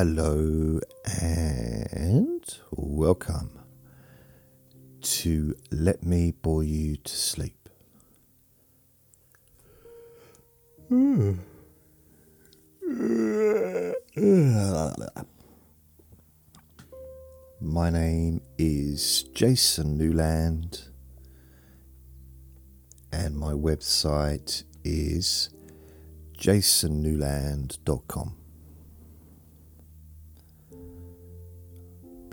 Hello and welcome to Let Me Bore You to Sleep. My name is Jason Newland, and my website is jasonnewland.com.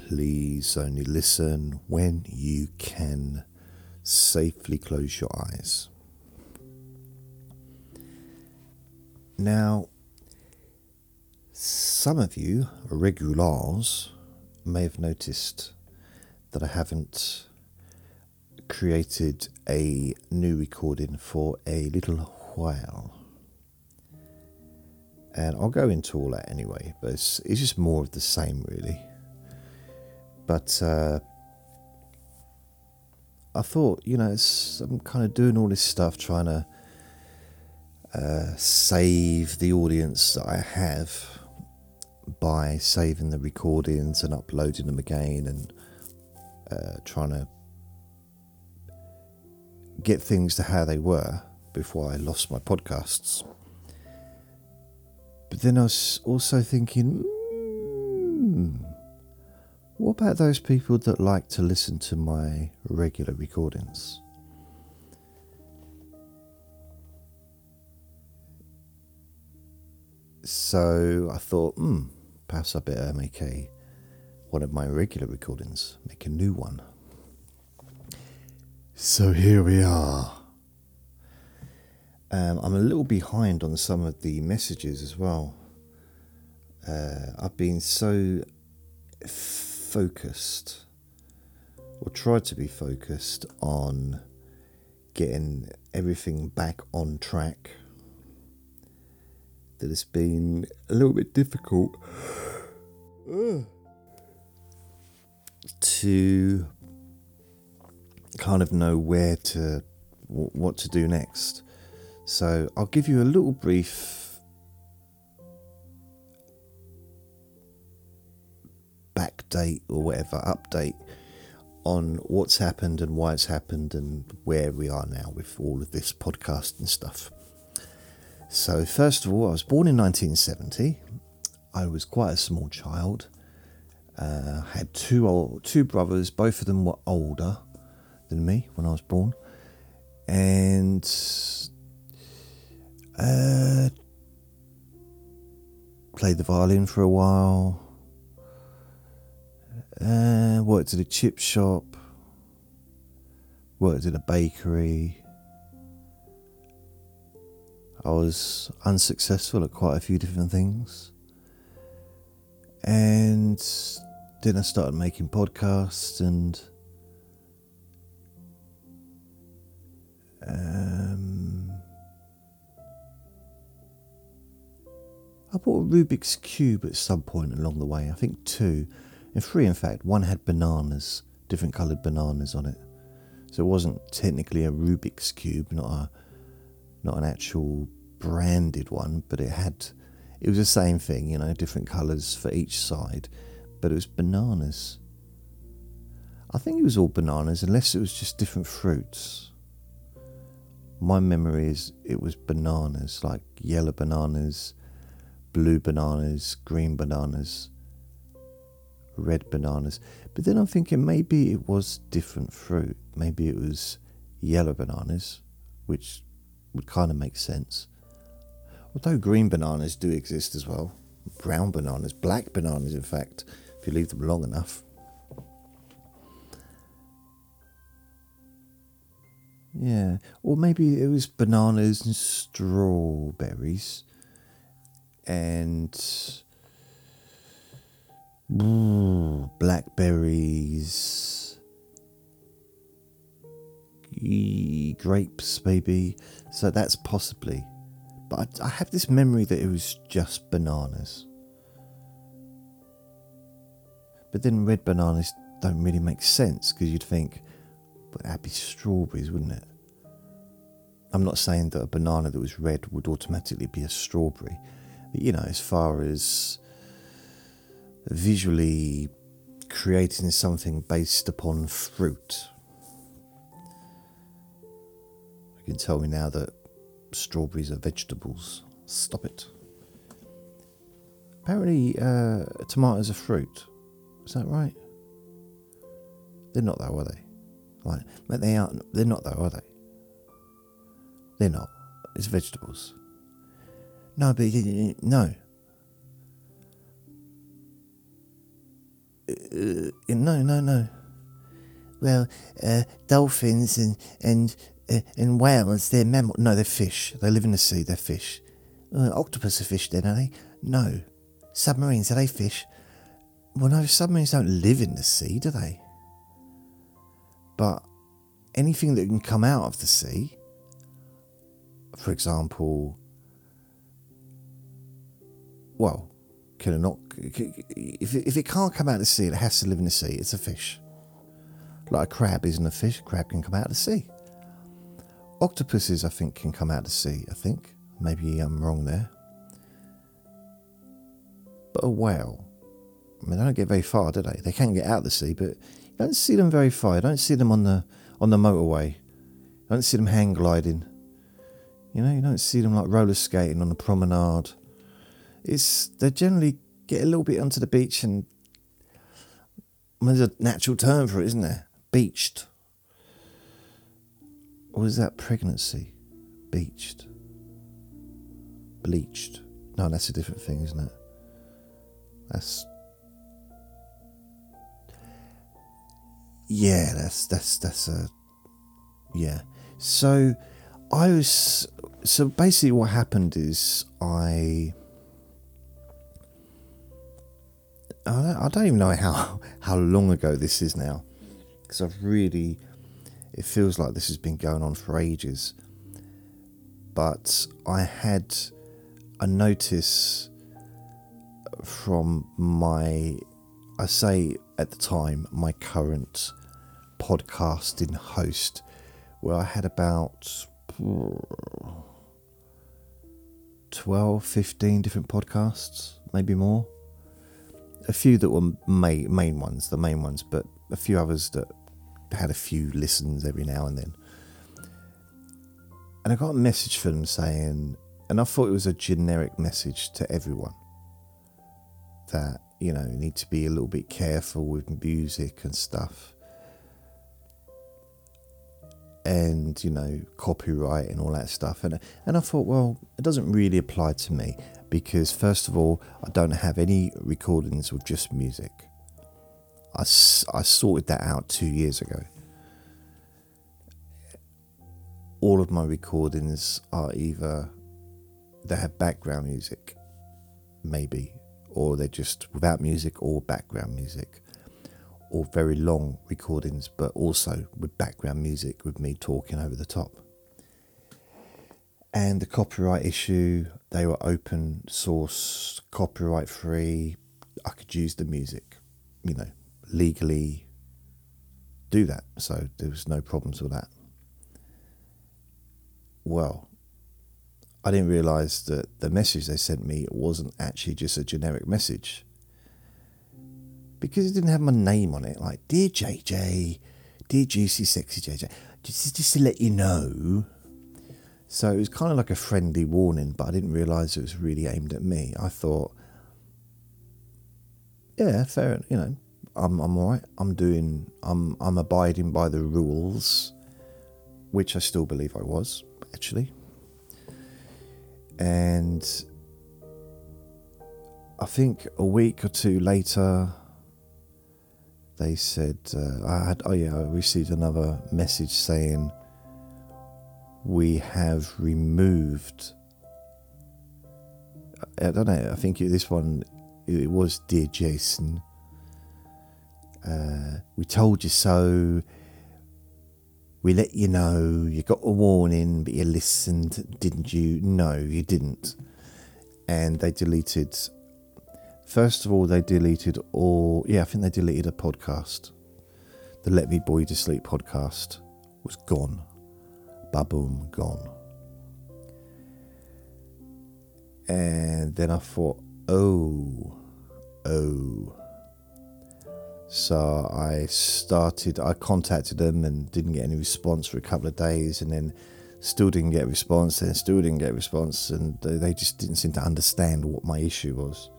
Please only listen when you can safely close your eyes. Now, some of you regulars may have noticed that I haven't created a new recording for a little while. And I'll go into all that anyway, but it's, it's just more of the same, really. But uh, I thought, you know, I'm kind of doing all this stuff trying to uh, save the audience that I have by saving the recordings and uploading them again and uh, trying to get things to how they were before I lost my podcasts. But then I was also thinking, hmm, what about those people that like to listen to my regular recordings? So I thought, hmm, perhaps I better make a one of my regular recordings, make a new one. So here we are. Um, I'm a little behind on some of the messages as well. Uh, I've been so focused, or tried to be focused on getting everything back on track that it's been a little bit difficult to kind of know where to what to do next. So I'll give you a little brief backdate or whatever update on what's happened and why it's happened and where we are now with all of this podcast and stuff. So, first of all, I was born in 1970. I was quite a small child. Uh, had two old, two brothers. Both of them were older than me when I was born, and uh, played the violin for a while. Uh, worked at a chip shop. Worked at a bakery. I was unsuccessful at quite a few different things. And then I started making podcasts and um, I bought a Rubik's Cube at some point along the way. I think two, three in fact. One had bananas, different coloured bananas on it. So it wasn't technically a Rubik's Cube, not a not an actual branded one, but it had it was the same thing, you know, different colours for each side, but it was bananas. I think it was all bananas, unless it was just different fruits. My memory is it was bananas, like yellow bananas, blue bananas, green bananas, red bananas. But then I'm thinking maybe it was different fruit. Maybe it was yellow bananas, which would kind of make sense. Although green bananas do exist as well, brown bananas, black bananas, in fact, if you leave them long enough. Yeah, or maybe it was bananas and strawberries and blackberries, grapes, maybe. So that's possibly but I, I have this memory that it was just bananas. But then red bananas don't really make sense because you'd think, but that'd be strawberries, wouldn't it? I'm not saying that a banana that was red would automatically be a strawberry. But, you know, as far as visually creating something based upon fruit. You can tell me now that strawberries are vegetables. Stop it. Apparently, uh, tomatoes are fruit. Is that right? They're not though, are they? Like, but they aren't. They're not though, are they? They're not. It's vegetables. No, but no. No, no, no. Well, uh, dolphins and and uh, and whales, they're mammals. No, they're fish. They live in the sea. They're fish. Uh, octopus are fish, then, are they? No. Submarines are they fish? Well, no, submarines don't live in the sea, do they? But anything that can come out of the sea, for example, well, can it not? If it, if it can't come out of the sea, it has to live in the sea. It's a fish. Like a crab isn't a fish. A crab can come out of the sea. Octopuses, I think, can come out of the sea. I think maybe I'm wrong there. But a whale, I mean, they don't get very far, do they? They can get out of the sea, but you don't see them very far. You don't see them on the on the motorway. You don't see them hang gliding. You know, you don't see them like roller skating on the promenade is they generally get a little bit onto the beach and there's a natural term for it, isn't there? Beached. Or is that pregnancy? Beached. Bleached. No, that's a different thing, isn't it? That's yeah, that's that's that's a yeah. So I was so basically what happened is I I don't, even know how how long ago this is now, because I've really, it feels like this has been going on for ages. But I had a notice from my, I say at the time, my current podcasting host, where I had about 12, 15 different podcasts, maybe more a few that were main, main ones, the main ones, but a few others that had a few listens every now and then. And I got a message from them saying, and I thought it was a generic message to everyone that, you know, you need to be a little bit careful with music and stuff. And, you know, copyright and all that stuff. And, and I thought, well, it doesn't really apply to me because, first of all, I don't have any recordings with just music. I, I sorted that out two years ago. All of my recordings are either they have background music, maybe, or they're just without music or background music, or very long recordings, but also with background music with me talking over the top. And the copyright issue, they were open source, copyright free. I could use the music, you know, legally do that. So there was no problems with that. Well, I didn't realize that the message they sent me wasn't actually just a generic message. Because it didn't have my name on it, like, Dear JJ, Dear Juicy Sexy JJ, just, just to let you know so it was kind of like a friendly warning, but I didn't realise it was really aimed at me. I thought, yeah, fair, you know, I'm I'm all right. I'm doing, I'm I'm abiding by the rules, which I still believe I was actually. And I think a week or two later, they said uh, I had oh yeah I received another message saying we have removed. I don't know. I think this one it was dear Jason. Uh, we told you so. We let you know. You got a warning, but you listened, didn't you? No, you didn't. And they deleted. First of all, they deleted all. Yeah, I think they deleted a podcast. The Let Me Bore You to Sleep podcast was gone baboom gone. And then I thought, oh, oh. So I started, I contacted them and didn't get any response for a couple of days, and then still didn't get a response, and still didn't get a response, and they just didn't seem to understand what my issue was.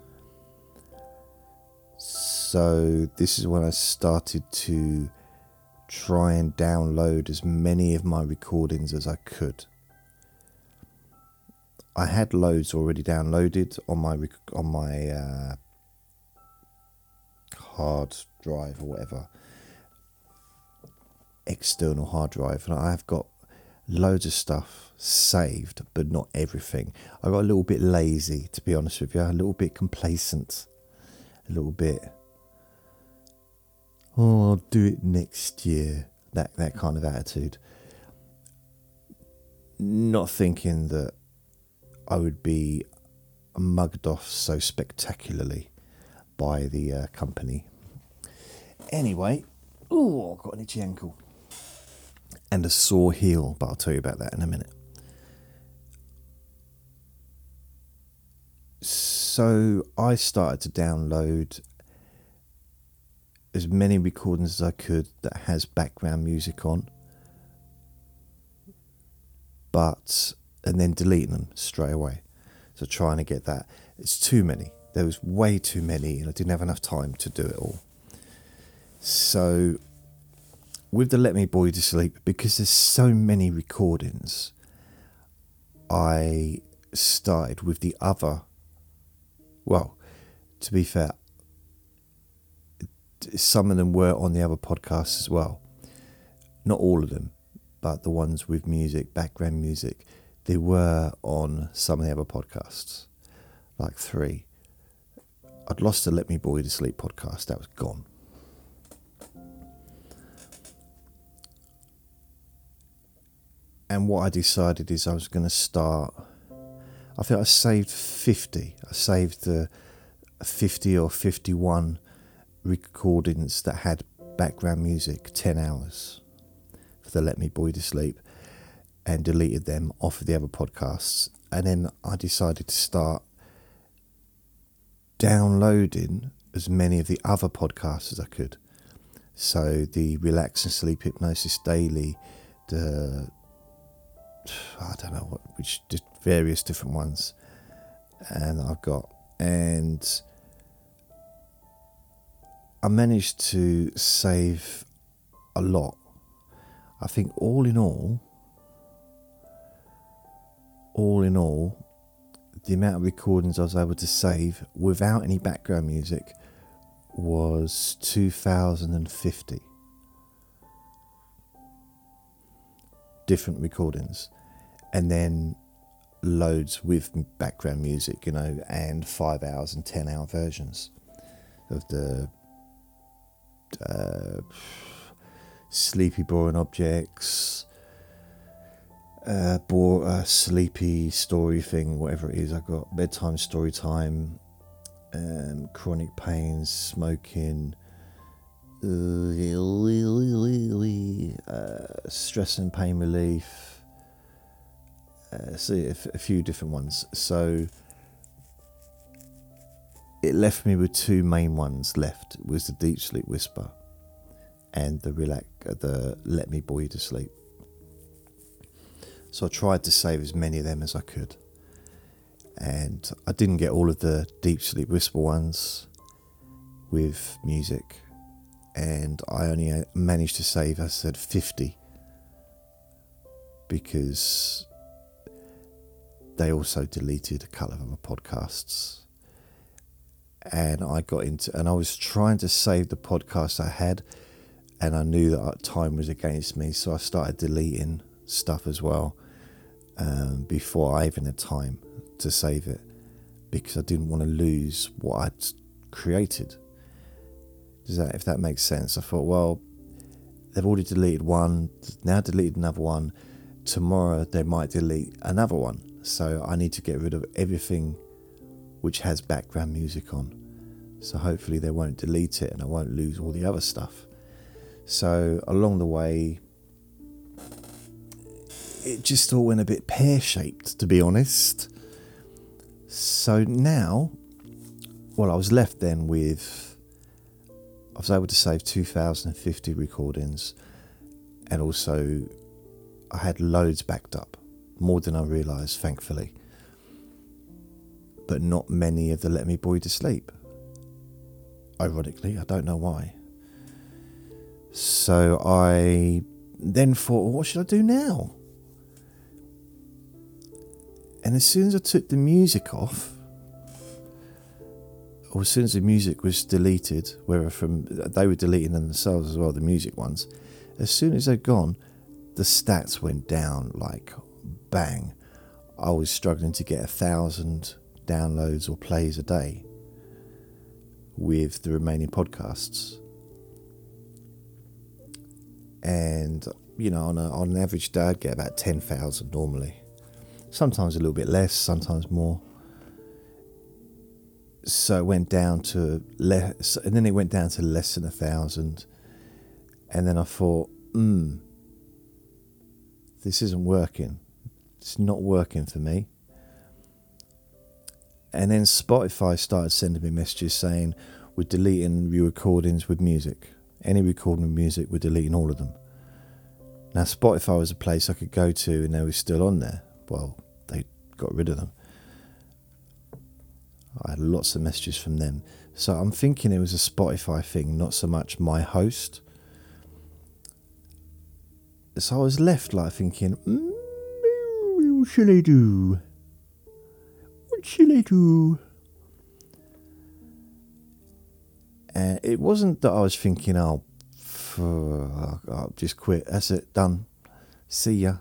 So this is when I started to try and download as many of my recordings as I could. I had loads already downloaded on my on my uh, hard drive or whatever external hard drive, and I've got loads of stuff saved, but not everything. I got a little bit lazy, to be honest with you, a little bit complacent, a little bit. Oh, I'll do it next year. That that kind of attitude. Not thinking that I would be mugged off so spectacularly by the uh, company. Anyway, oh, I've got an itchy ankle and a sore heel, but I'll tell you about that in a minute. So I started to download as many recordings as I could that has background music on, but and then deleting them straight away. So trying to get that. It's too many. There was way too many, and I didn't have enough time to do it all. So with the Let Me You to Sleep, because there's so many recordings, I started with the other. Well, to be fair, some of them were on the other podcasts as well. Not all of them, but the ones with music, background music, they were on some of the other podcasts, like three. I'd lost the Let Me You to Sleep podcast, that was gone. and what I decided is I was going to start. I think I saved 50. I saved the 50 or 51 recordings that had background music, 10 hours for the Let Me Bore You to Sleep, and deleted them off of the other podcasts. And then I decided to start downloading as many of the other podcasts as I could. So the Relax and Sleep Hypnosis Daily, the I don't know what, which various different ones, and I've got, and I managed to save a lot. I think all in all, all in all, the amount of recordings I was able to save without any background music was 2050 different recordings and then loads with background music, you know, and five hours and ten hour versions of the uh, sleepy, boring objects, uh, bore, uh, sleepy story thing, whatever it is. I've got bedtime story time, um, chronic pains, smoking. Uh, stress and pain relief, uh, see a, f- a few different ones. So it left me with two main ones left. Was the deep sleep whisper and the relax, uh, the let me bore you to sleep. So I tried to save as many of them as I could, and I didn't get all of the deep sleep whisper ones with music, and I only uh, managed to save, I said, fifty because they also deleted a couple of my podcasts. And I got into, and I was trying to save the podcast I had, and I knew that time was against me, so I started deleting stuff as well um, before I even had time to save it because I didn't want to lose what I'd created. Does that, if that makes sense? I thought, well, they've already deleted one, now deleted another one. Tomorrow they might delete another one. So I need to get rid of everything which has background music on. So hopefully they won't delete it and I won't lose all the other stuff. So along the way, it just all went a bit pear shaped, to be honest. So now well, I was left then with, I was able to save 2,050 recordings, and also I had loads backed up, more than I realised, thankfully. But not many of the Let Me You to Sleep. Ironically, I don't know why. So I then thought, well, what should I do now? And as soon as I took the music off, or as soon as the music was deleted, whether from they were deleting them themselves as well, the music ones, as soon as they're gone, the stats went down like bang. I was struggling to get a thousand downloads or plays a day with the remaining podcasts. And, you know, on, a, on an average day, I'd get about 10,000 normally. Sometimes a little bit less, sometimes more. So it went down to less, and then it went down to less than a thousand. And then I thought, hmm, this isn't working. It's not working for me. And then Spotify started sending me messages saying, We're deleting your recordings with music. Any recording with music, we're deleting all of them. Now, Spotify was a place I could go to and they were still on there. Well, they got rid of them. I had lots of messages from them. So I'm thinking it was a Spotify thing, not so much my host. So I was left like thinking, mm, what shall I do? What shall I do? And it wasn't that I was thinking, oh, I'll just quit. That's it, done. See ya.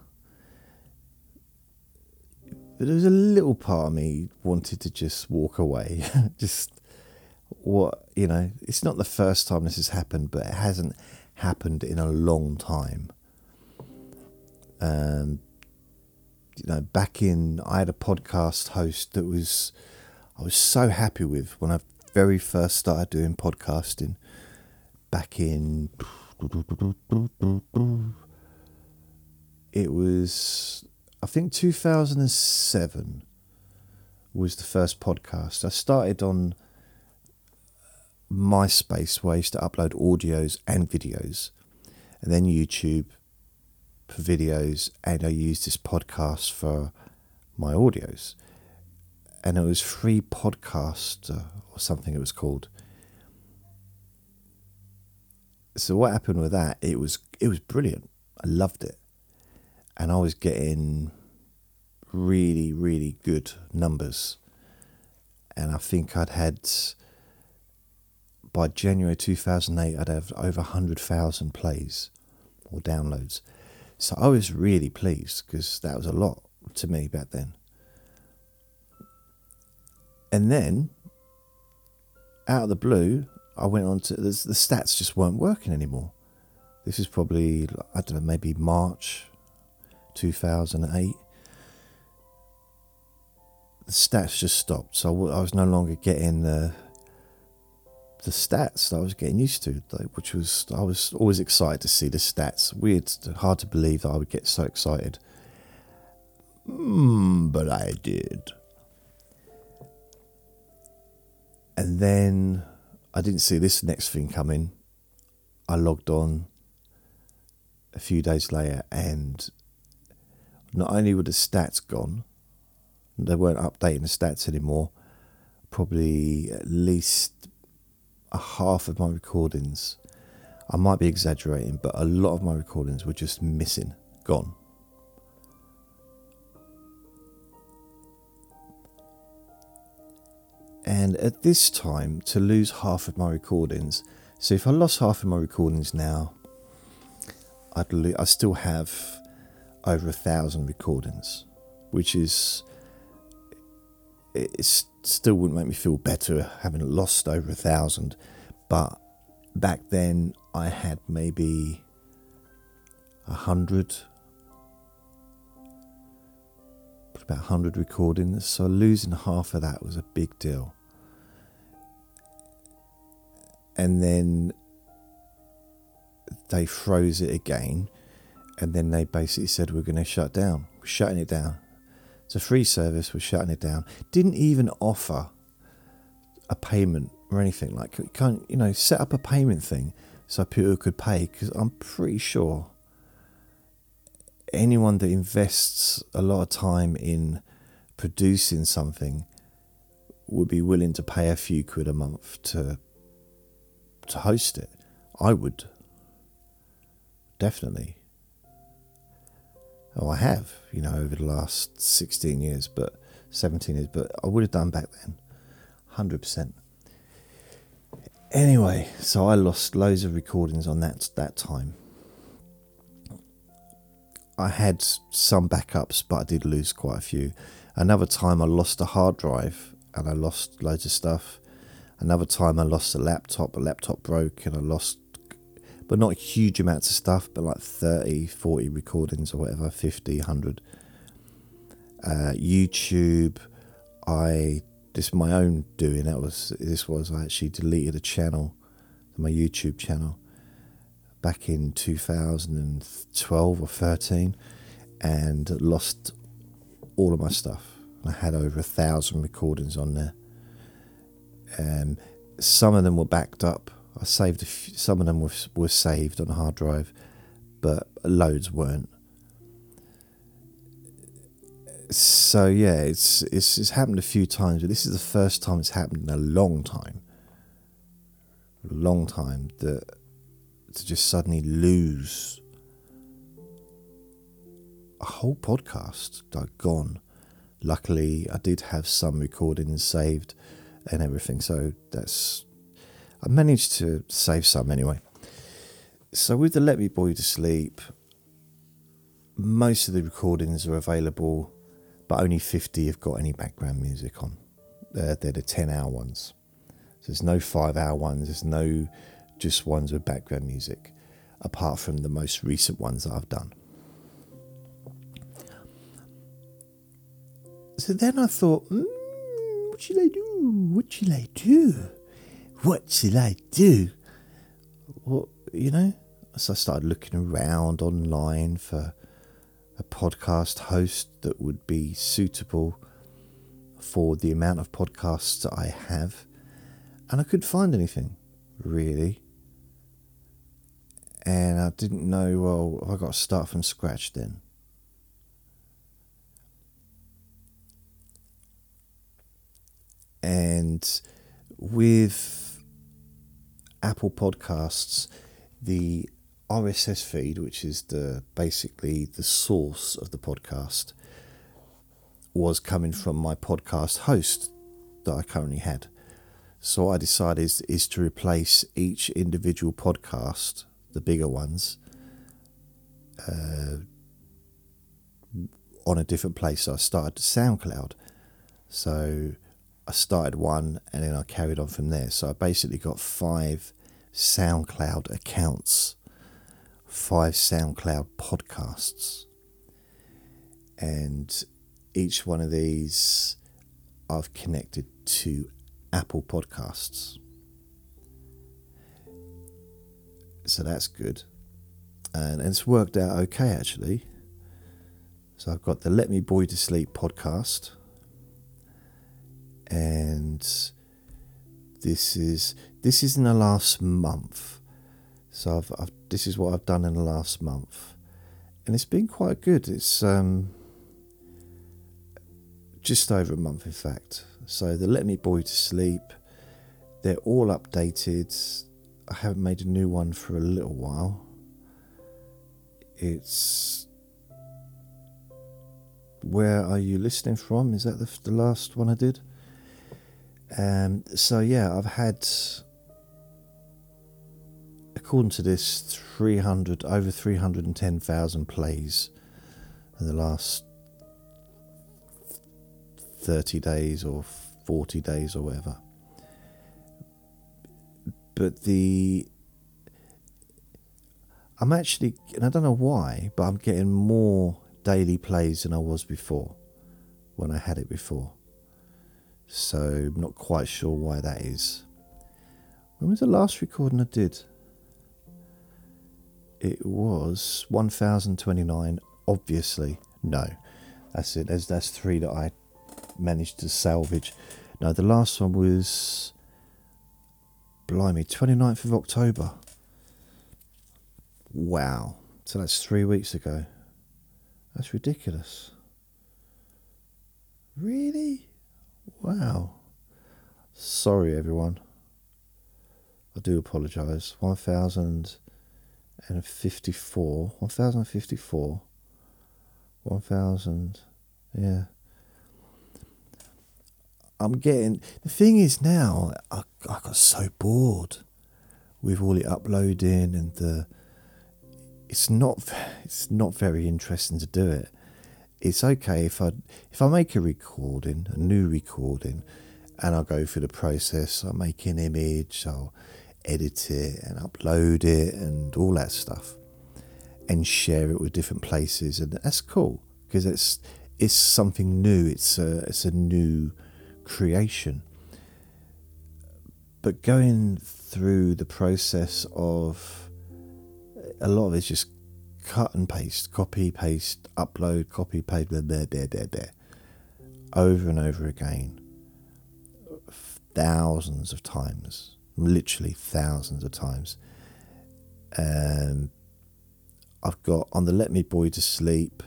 But there was a little part of me wanted to just walk away. just what, you know, it's not the first time this has happened, but it hasn't happened in a long time. Um, you know, back in, I had a podcast host that was, I was so happy with when I very first started doing podcasting back in. It was, I think, 2007 was the first podcast. I started on MySpace, where I used to upload audios and videos, and then YouTube for videos, and I used this podcast for my audios. And it was free podcast or something it was called. So what happened with that? It was it was brilliant. I loved it, and I was getting really really good numbers. And I think I'd had by January 2008, I'd have over 100,000 plays or downloads. So I was really pleased because that was a lot to me back then. And then, out of the blue, I went on to the, the stats just weren't working anymore. This is probably, I don't know, maybe March 2008. The stats just stopped. So I was no longer getting the the stats that I was getting used to, which was I was always excited to see the stats. Weird, hard to believe that I would get so excited. Mm, but I did. And then I didn't see this next thing coming. I logged on a few days later, and not only were the stats gone, they weren't updating the stats anymore. Probably at least a half of my recordings, I might be exaggerating, but a lot of my recordings were just missing, gone. And at this time, to lose half of my recordings, so if I lost half of my recordings now, I'd lo- I still have over a thousand recordings, which is it still wouldn't make me feel better having lost over a thousand, but back then I had maybe a hundred, about a hundred recordings, so losing half of that was a big deal. And then they froze it again, and then they basically said we're going to shut down. We're shutting it down. A free service, we're shutting it down. Didn't even offer a payment or anything like you can't you know set up a payment thing so people could pay because I'm pretty sure anyone that invests a lot of time in producing something would be willing to pay a few quid a month to to host it. I would definitely. Oh, I have, you know, over the last 16 years, but 17 years, but I would have done back then. 100%. Anyway, so I lost loads of recordings on that that time. I had some backups, but I did lose quite a few. Another time I lost a hard drive and I lost loads of stuff. Another time I lost a laptop, a laptop broke and I lost but not huge amounts of stuff, but like 30, 40 recordings or whatever, 50, 100. Uh, YouTube, I this my own doing. That was this was I actually deleted a channel, my YouTube channel, back in 2012 or 13, and lost all of my stuff. I had over a thousand recordings on there. Um, some of them were backed up I saved few, some of them were, were saved on a hard drive, but loads weren't. So yeah, it's, it's it's happened a few times, but this is the first time it's happened in a long time. A long time that to just suddenly lose a whole podcast like gone. Luckily, I did have some recordings saved and everything, so that's I managed to save some anyway. So with the Let Me Bore You to Sleep, most of the recordings are available, but only 50 have got any background music on. They're, they're the 10 hour ones. So there's no five hour ones, there's no just ones with background music, apart from the most recent ones that I've done. So then I thought, mm, what should I do? What should I do? What should I do? What, you know? So I started looking around online for a podcast host that would be suitable for the amount of podcasts that I have. And I couldn't find anything, really. And I didn't know, well, I got to start from scratch then. And with Apple Podcasts, the RSS feed, which is the basically the source of the podcast, was coming from my podcast host that I currently had. So I decided is, is to replace each individual podcast, the bigger ones, uh, on a different place. So I started SoundCloud. So I started one and then I carried on from there. So I basically got five SoundCloud accounts, five SoundCloud podcasts. And each one of these I've connected to Apple Podcasts. So that's good. And it's worked out okay actually. So I've got the Let Me Bore You to Sleep podcast. And this is this is in the last month. So I've, I've, this is what I've done in the last month, and it's been quite good. It's um, just over a month, in fact. So the Let Me You to Sleep, they're all updated. I haven't made a new one for a little while. It's where are you listening from? Is that the, the last one I did? Um, so yeah, I've had according to this, 300 over 310,000 plays in the last 30 days or 40 days or whatever. But the I'm actually, and I don't know why, but I'm getting more daily plays than I was before when I had it before. So I'm not quite sure why that is. When was the last recording I did? It was 1029 obviously no that's it there's that's three that i managed to salvage no the last one was blimey, 29th of October. Wow. So that's three weeks ago. That's ridiculous. Really? Wow. Sorry, everyone. I do apologise. 1054. 1054. 1000. Yeah. I'm getting. The thing is now, I, I got so bored with all the uploading and the. It's not. It's not very interesting to do it. It's okay if I if I make a recording, a new recording, and I go through the process. I make an image. I'll edit it and upload it and all that stuff, and share it with different places, and that's cool because it's it's something new. It's a it's a new creation. But going through the process of a lot of it's just cut and paste, copy, paste, upload, copy, paste, there, there, there, there, there, over and over again, thousands of times, literally thousands of times. Um, I've got on the Let Me Bore You to Sleep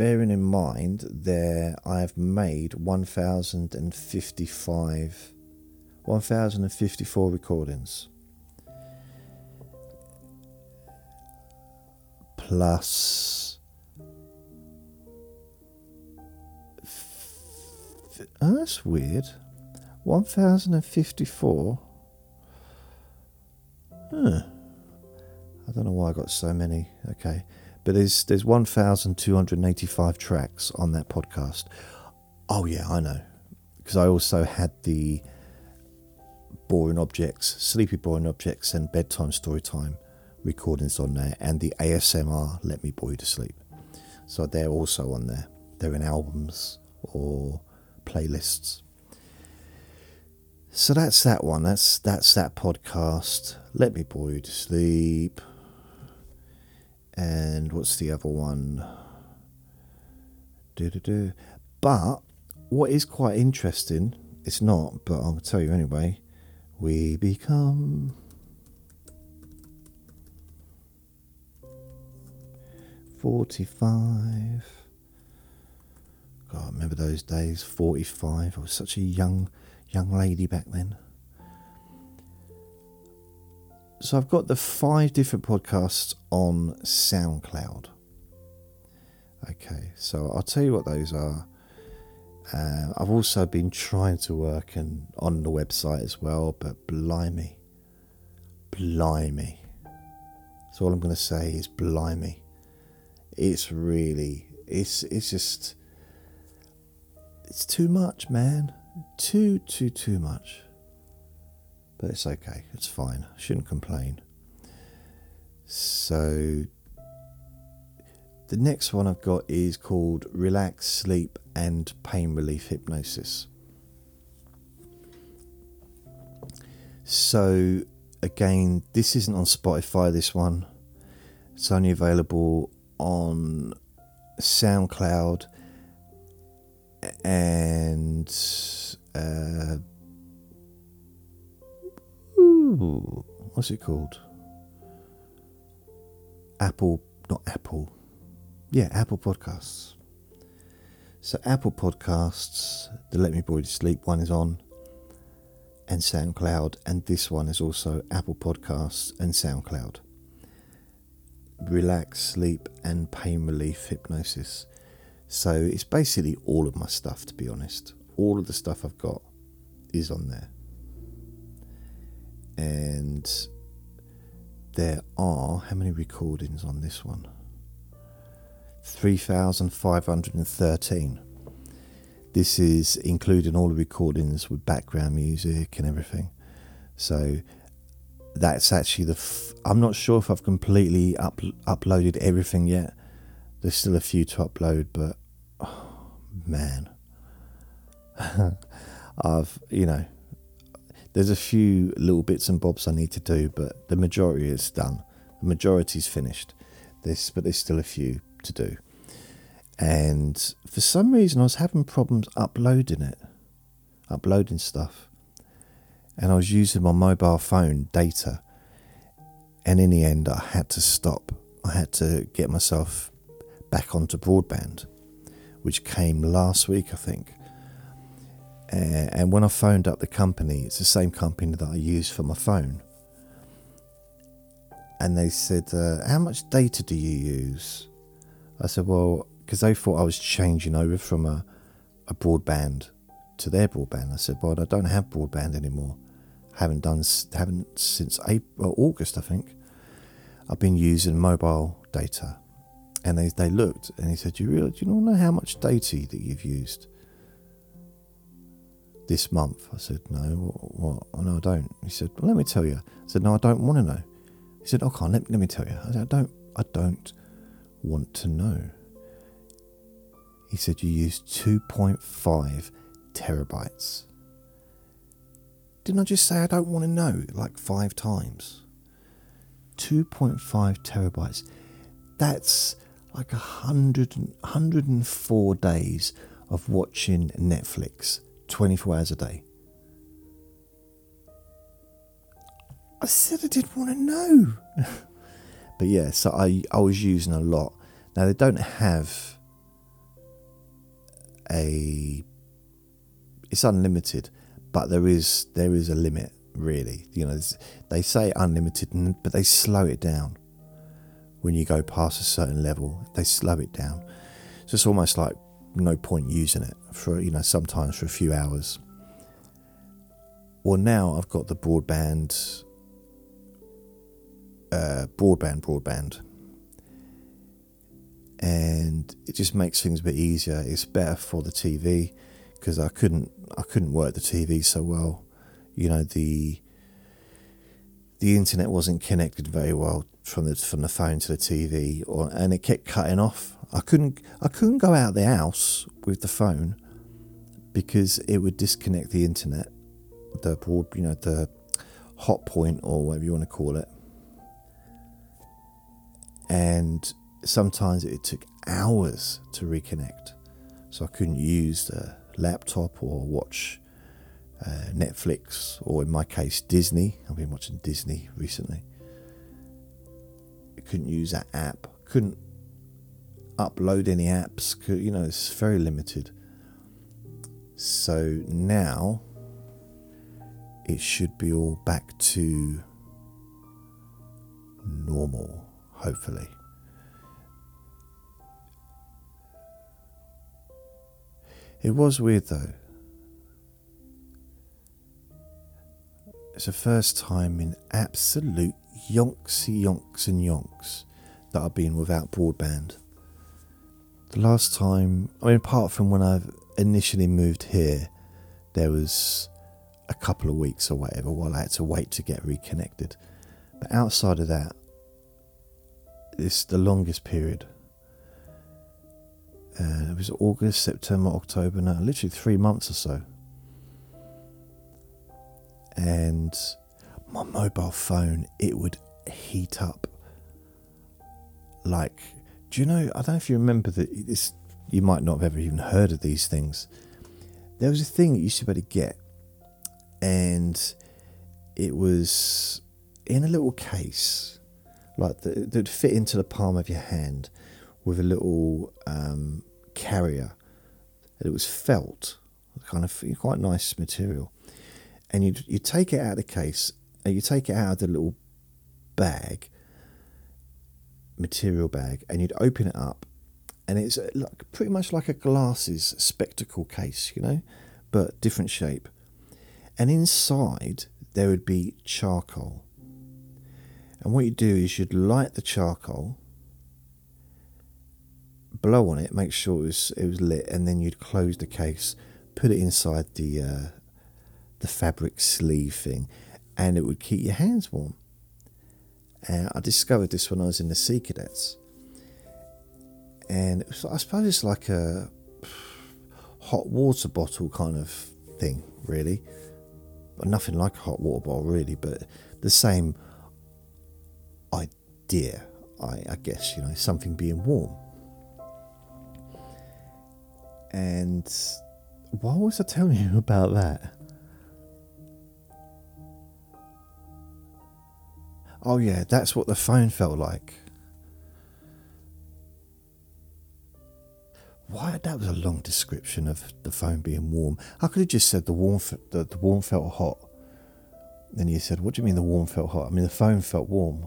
bearing in mind there I have made 1055 1054 recordings plus oh, that's weird 1054 huh. I don't know why I got so many okay but there's there's 1,285 tracks on that podcast. Oh yeah, I know, because I also had the boring objects, sleepy boring objects, and bedtime story time recordings on there, and the ASMR Let Me Bore You to Sleep. So they're also on there. They're in albums or playlists. So that's that one. That's that's that podcast. Let me bore you to sleep. And what's the other one? Do-do-do. But what is quite interesting, it's not, but I'll tell you anyway. We become. Forty-five. God, remember those days? Forty-five. I was such a young, young lady back then. So I've got the five different podcasts on SoundCloud. Okay, so I'll tell you what those are. Uh, I've also been trying to work and on the website as well, but blimey, blimey. So all I'm going to say is blimey. It's really, it's it's just, it's too much, man. Too too too much but it's okay, it's fine, I shouldn't complain. So, the next one I've got is called Relax, Sleep, and Pain Relief Hypnosis. So, again, this isn't on Spotify, this one. It's only available on SoundCloud and uh, Ooh, what's it called? Apple, not Apple. Yeah, Apple Podcasts. So Apple Podcasts, the Let Me You to Sleep one is on, and SoundCloud, and this one is also Apple Podcasts and SoundCloud. Relax, sleep, and pain relief hypnosis. So it's basically all of my stuff, to be honest. All of the stuff I've got is on there. And there are how many recordings on this one? 3513 this is including all the recordings with background music and everything. So that's actually the i'm not sure if i've completely up- uploaded everything yet. There's still a few to upload but man i've you know there's a few little bits and bobs I need to do, but the majority is done. The majority's finished. This, but there's still a few to do. And for some reason, I was having problems uploading it, uploading stuff. and I was using my mobile phone data. And in the end, I had to stop. I had to get myself back onto broadband, which came last week, I think. Uh, and when I phoned up the company, it's the same company that I use for my phone. And they said, uh, How much data do you use? I said, Well, because they thought I was changing over from a, a broadband to their broadband. I said, Well, I don't have broadband anymore. Haven't done, haven't since April, August, I think. I've been using mobile data. And they, they looked and he said, Do you, really, do you know how much data that you've used? this month. I said, No, what? what? Oh, no, I don't. He said, Well, let me tell you. I said, No, I don't want to know. He said, Okay, let, let me tell you. I said, I don't, I don't want to know. He said, You used 2.5 terabytes. Didn't I just say I don't want to know like five times? 2.5 terabytes. That's like a hundred, 104 days of watching Netflix 24 hours a day. I said I didn't want to know. but yeah, so I, I was using a lot. Now, they don't have a. It's unlimited, but there is there is a limit, really. You know, they say unlimited, but they slow it down when you go past a certain level. They slow it down. So it's almost like no point using it for you know sometimes for a few hours. Well, now I've got the broadband, uh, broadband, broadband, and it just makes things a bit easier. It's better for the TV because I couldn't I couldn't work the TV so well. You know the the internet wasn't connected very well from the from the phone to the TV, or and it kept cutting off. I couldn't I couldn't go out the house with the phone because it would disconnect the internet, the broad, you know, the hot point or whatever you want to call it. And sometimes it took hours to reconnect, so I couldn't use the laptop or watch uh, Netflix or in my case Disney. I've been watching Disney recently. Couldn't use that app. Couldn't upload any apps. You know, it's very limited. So now it should be all back to normal, hopefully. It was weird though. It's the first time in absolute yonks, yonks, and yonks that I've been without broadband. The last time, I mean, apart from when I've initially moved here, there was a couple of weeks or whatever while I had to wait to get reconnected. But outside of that, it's the longest period. Uh, it was August, September, October, no, literally three months or so. And my mobile phone, it would heat up like do you know? I don't know if you remember that this. You might not have ever even heard of these things. There was a thing that you used to be able to get, and it was in a little case, like that would fit into the palm of your hand, with a little um, carrier. It was felt, kind of quite nice material, and you you take it out of the case, and you take it out of the little bag, material bag and you'd open it up and it's uh, like pretty much like a glasses spectacle case, you know, but different shape. And inside there would be charcoal. And what you do is you'd light the charcoal, blow on it, make sure it was it was lit, and then you'd close the case, put it inside the uh, the fabric sleeve thing, and it would keep your hands warm. And I discovered this when I was in the Sea Cadets. And was, I suppose it's like a hot water bottle kind of thing, really. But nothing like a hot water bottle, really, but the same idea, I, I guess, you know, something being warm. And why was I telling you about that? Oh yeah, that's what the phone felt like. Why that was a long description of the phone being warm. I could have just said the warm the, the warm felt hot. Then you said, "What do you mean the warm felt hot?" I mean the phone felt warm,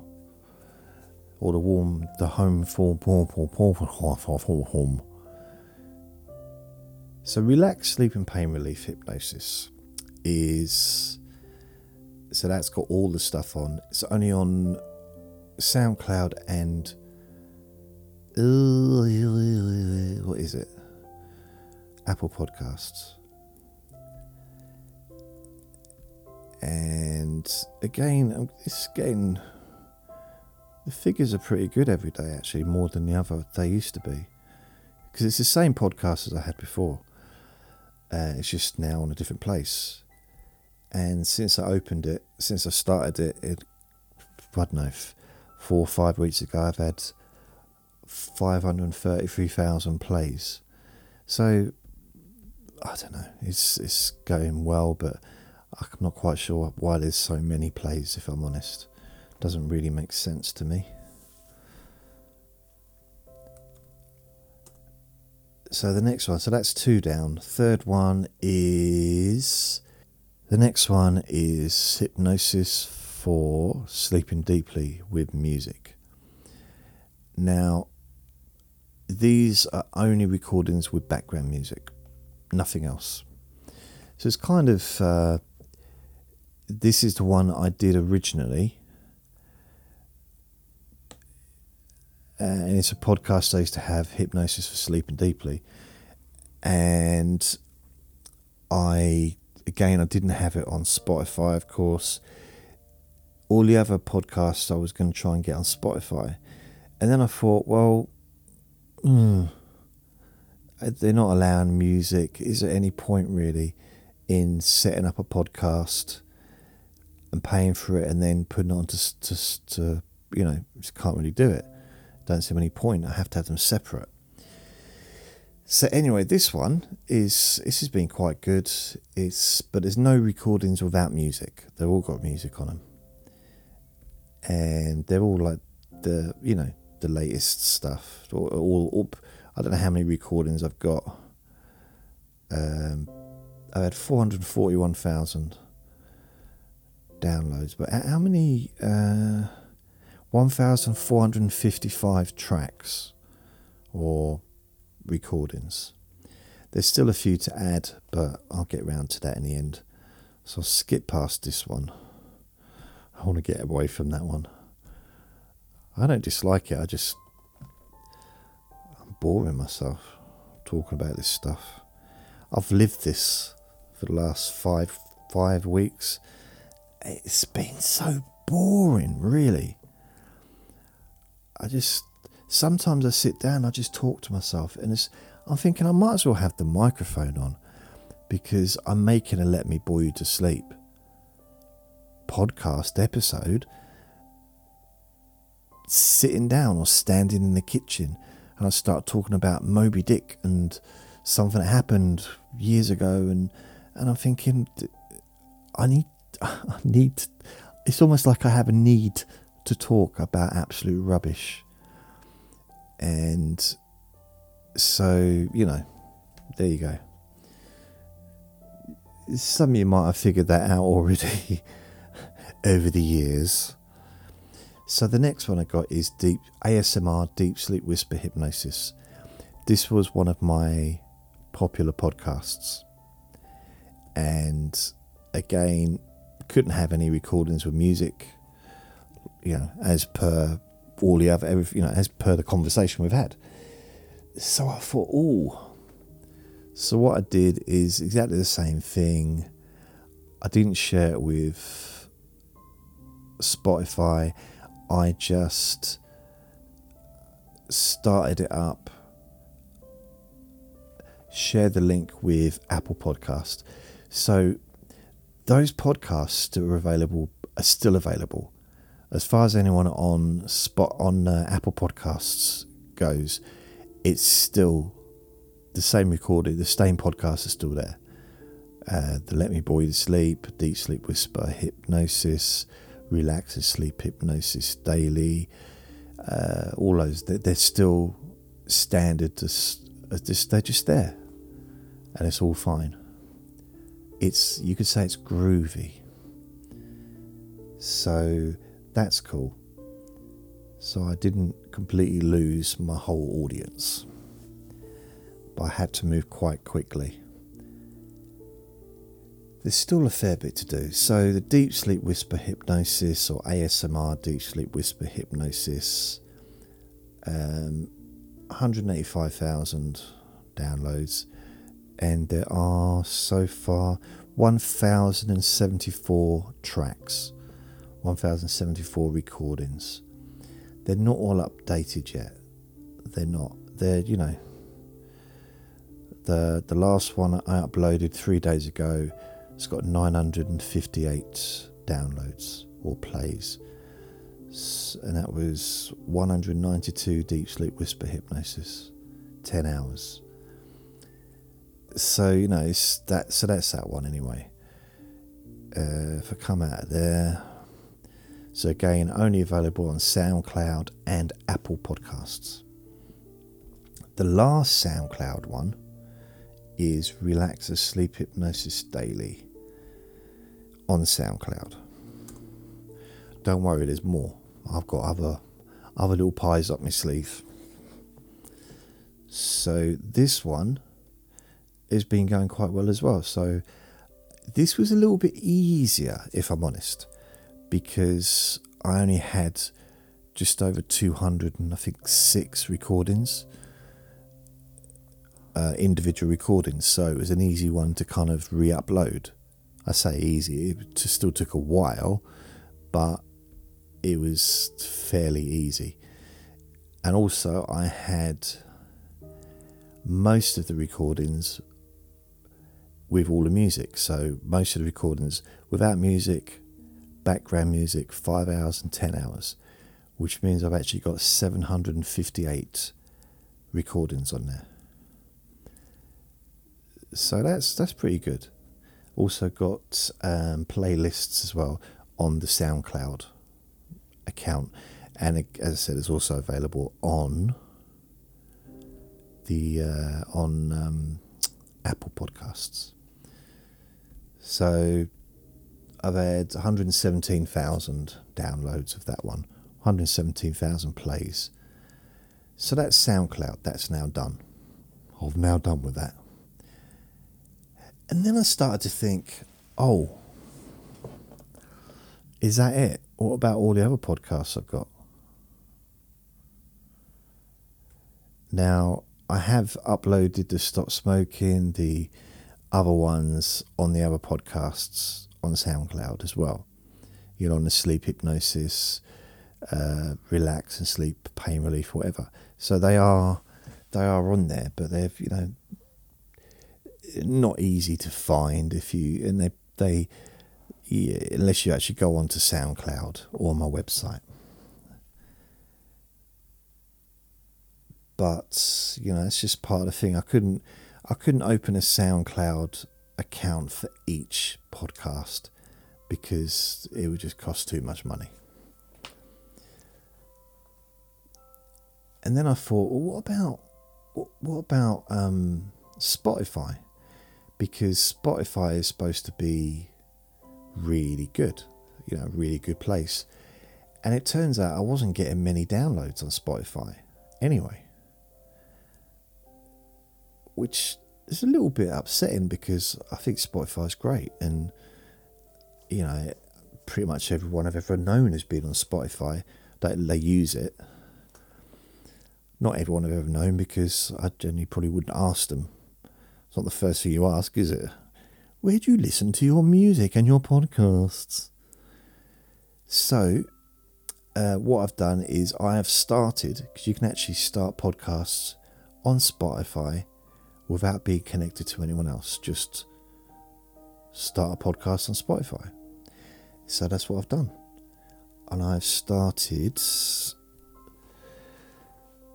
or the warm the home for warm warm warm warm. So relax, sleep and pain relief hypnosis is so that's got all the stuff on. It's only on SoundCloud and what is it? Apple Podcasts. And again, it's getting the figures are pretty good every day. Actually, more than the other they used to be, because it's the same podcast as I had before. Uh, it's just now on a different place. And since I opened it, since I started it, it I don't know, four or five weeks ago, I've had 533,000 plays. So, I don't know, it's, it's going well, but I'm not quite sure why there's so many plays, if I'm honest. Doesn't really make sense to me. So the next one, so that's two down. Third one is the next one is hypnosis for sleeping deeply with music. Now, these are only recordings with background music, nothing else. So it's kind of uh, this is the one I did originally. And it's a podcast I used to have, Hypnosis for Sleeping Deeply. And I again, I didn't have it on Spotify, of course. All the other podcasts I was going to try and get on Spotify. And then I thought, well, mm, they're not allowing music. Is there any point really in setting up a podcast and paying for it and then putting it on to, to, to you know, just can't really do it. Don't see any point. I have to have them separate. So anyway, this one is this has been quite good. It's but there's no recordings without music. They've all got music on them, and they're all like the you know the latest stuff. All, all, I don't know how many recordings I've got. Um, I had four hundred forty-one thousand downloads, but how many? Uh, one thousand four hundred fifty-five tracks, or recordings. There's still a few to add, but I'll get round to that in the end. So I'll skip past this one. I want to get away from that one. I don't dislike it, I just. I'm boring myself talking about this stuff. I've lived this for the last five five weeks. It's been so boring, really. I just sometimes I sit down, I just talk to myself, and I'm thinking I might as well have the microphone on because I'm making a Let Me Bore You to Sleep podcast episode sitting down or standing in the kitchen. And I start talking about Moby Dick and something that happened years ago and and I'm thinking I need I need it's almost like I have a need to talk about absolute rubbish and so, you know, there you go. Some of you might have figured that out already over the years. So the next one I got is deep ASMR deep sleep whisper hypnosis. This was one of my popular podcasts. And again, couldn't have any recordings with music, you know, as per all the other, you know, as per the conversation we've had. So I thought, oh. So what I did is exactly the same thing. I didn't share it with Spotify. I just started it up, shared the link with Apple Podcast. So those podcasts that are available are still available as far as anyone on spot on uh, Apple Podcasts goes, it's still the same recording. The same podcast is still there. Uh, the Let Me You to Sleep, Deep Sleep Whisper, Hypnosis, Relax and Sleep Hypnosis Daily, uh, all those, they're, they're still standard, as, as they're just there. And it's all fine. It's, you could say it's groovy. So that's cool. So I didn't completely lose my whole audience. But I had to move quite quickly. There's still a fair bit to do. So, the deep sleep whisper hypnosis or ASMR deep sleep whisper hypnosis, um, 185,000 downloads, and there are so far 1,074 tracks, 1,074 recordings. They're not all updated yet. They're not. They're, you know, the the last one I uploaded three days ago it's got 958 downloads or plays. And that was 192 deep sleep whisper hypnosis, 10 hours. So, you know, it's that, so that's that one anyway. Uh, if I come out there, so again, only available on SoundCloud and Apple Podcasts. The last SoundCloud one is Relaxer Sleep Hypnosis Daily on SoundCloud. Don't worry, there's more. I've got other other little pies up my sleeve. So this one has been going quite well as well. So this was a little bit easier, if I'm honest, because I only had just over 200 and I think six recordings uh, individual recordings, so it was an easy one to kind of re upload. I say easy, it still took a while, but it was fairly easy. And also, I had most of the recordings with all the music. So, most of the recordings without music, background music, 5 hours and 10 hours, which means I've actually got 758 recordings on there so that's that's pretty good. Also got um, playlists as well on the SoundCloud account, and as I said, it's also available on the uh, on um, Apple Podcasts. So I've had 117,000 downloads of that one, 117,000 plays. So that's SoundCloud. That's now done. I've now done with that. And then I started to think, oh, is that it? What about all the other podcasts I've got? Now, I have uploaded the Stop Smoking, the other ones on the other podcasts on SoundCloud as well. You know, on the sleep hypnosis, uh, relax and sleep, pain relief, whatever. So they are they are on there, but they're you know not easy to find if you and they they yeah, unless you actually go onto SoundCloud or my website. But you know, it's just part of the thing. I couldn't I couldn't open a SoundCloud account for each podcast because it would just cost too much money. And then I thought, well, what about what, about um, Spotify? because Spotify is supposed to be really good, you know, really good place. And it turns out I wasn't getting many downloads on Spotify anyway. Which is a little bit upsetting because I think Spotify is great and you know, pretty much everyone I've ever known has been on Spotify. They, they use it. Not everyone I've ever known because I generally probably wouldn't ask them it's not the first thing you ask, is it? Where do you listen to your music and your podcasts? So, uh, what I've done is I have started, because you can actually start podcasts on Spotify without being connected to anyone else. Just start a podcast on Spotify. So that's what I've done. And I've started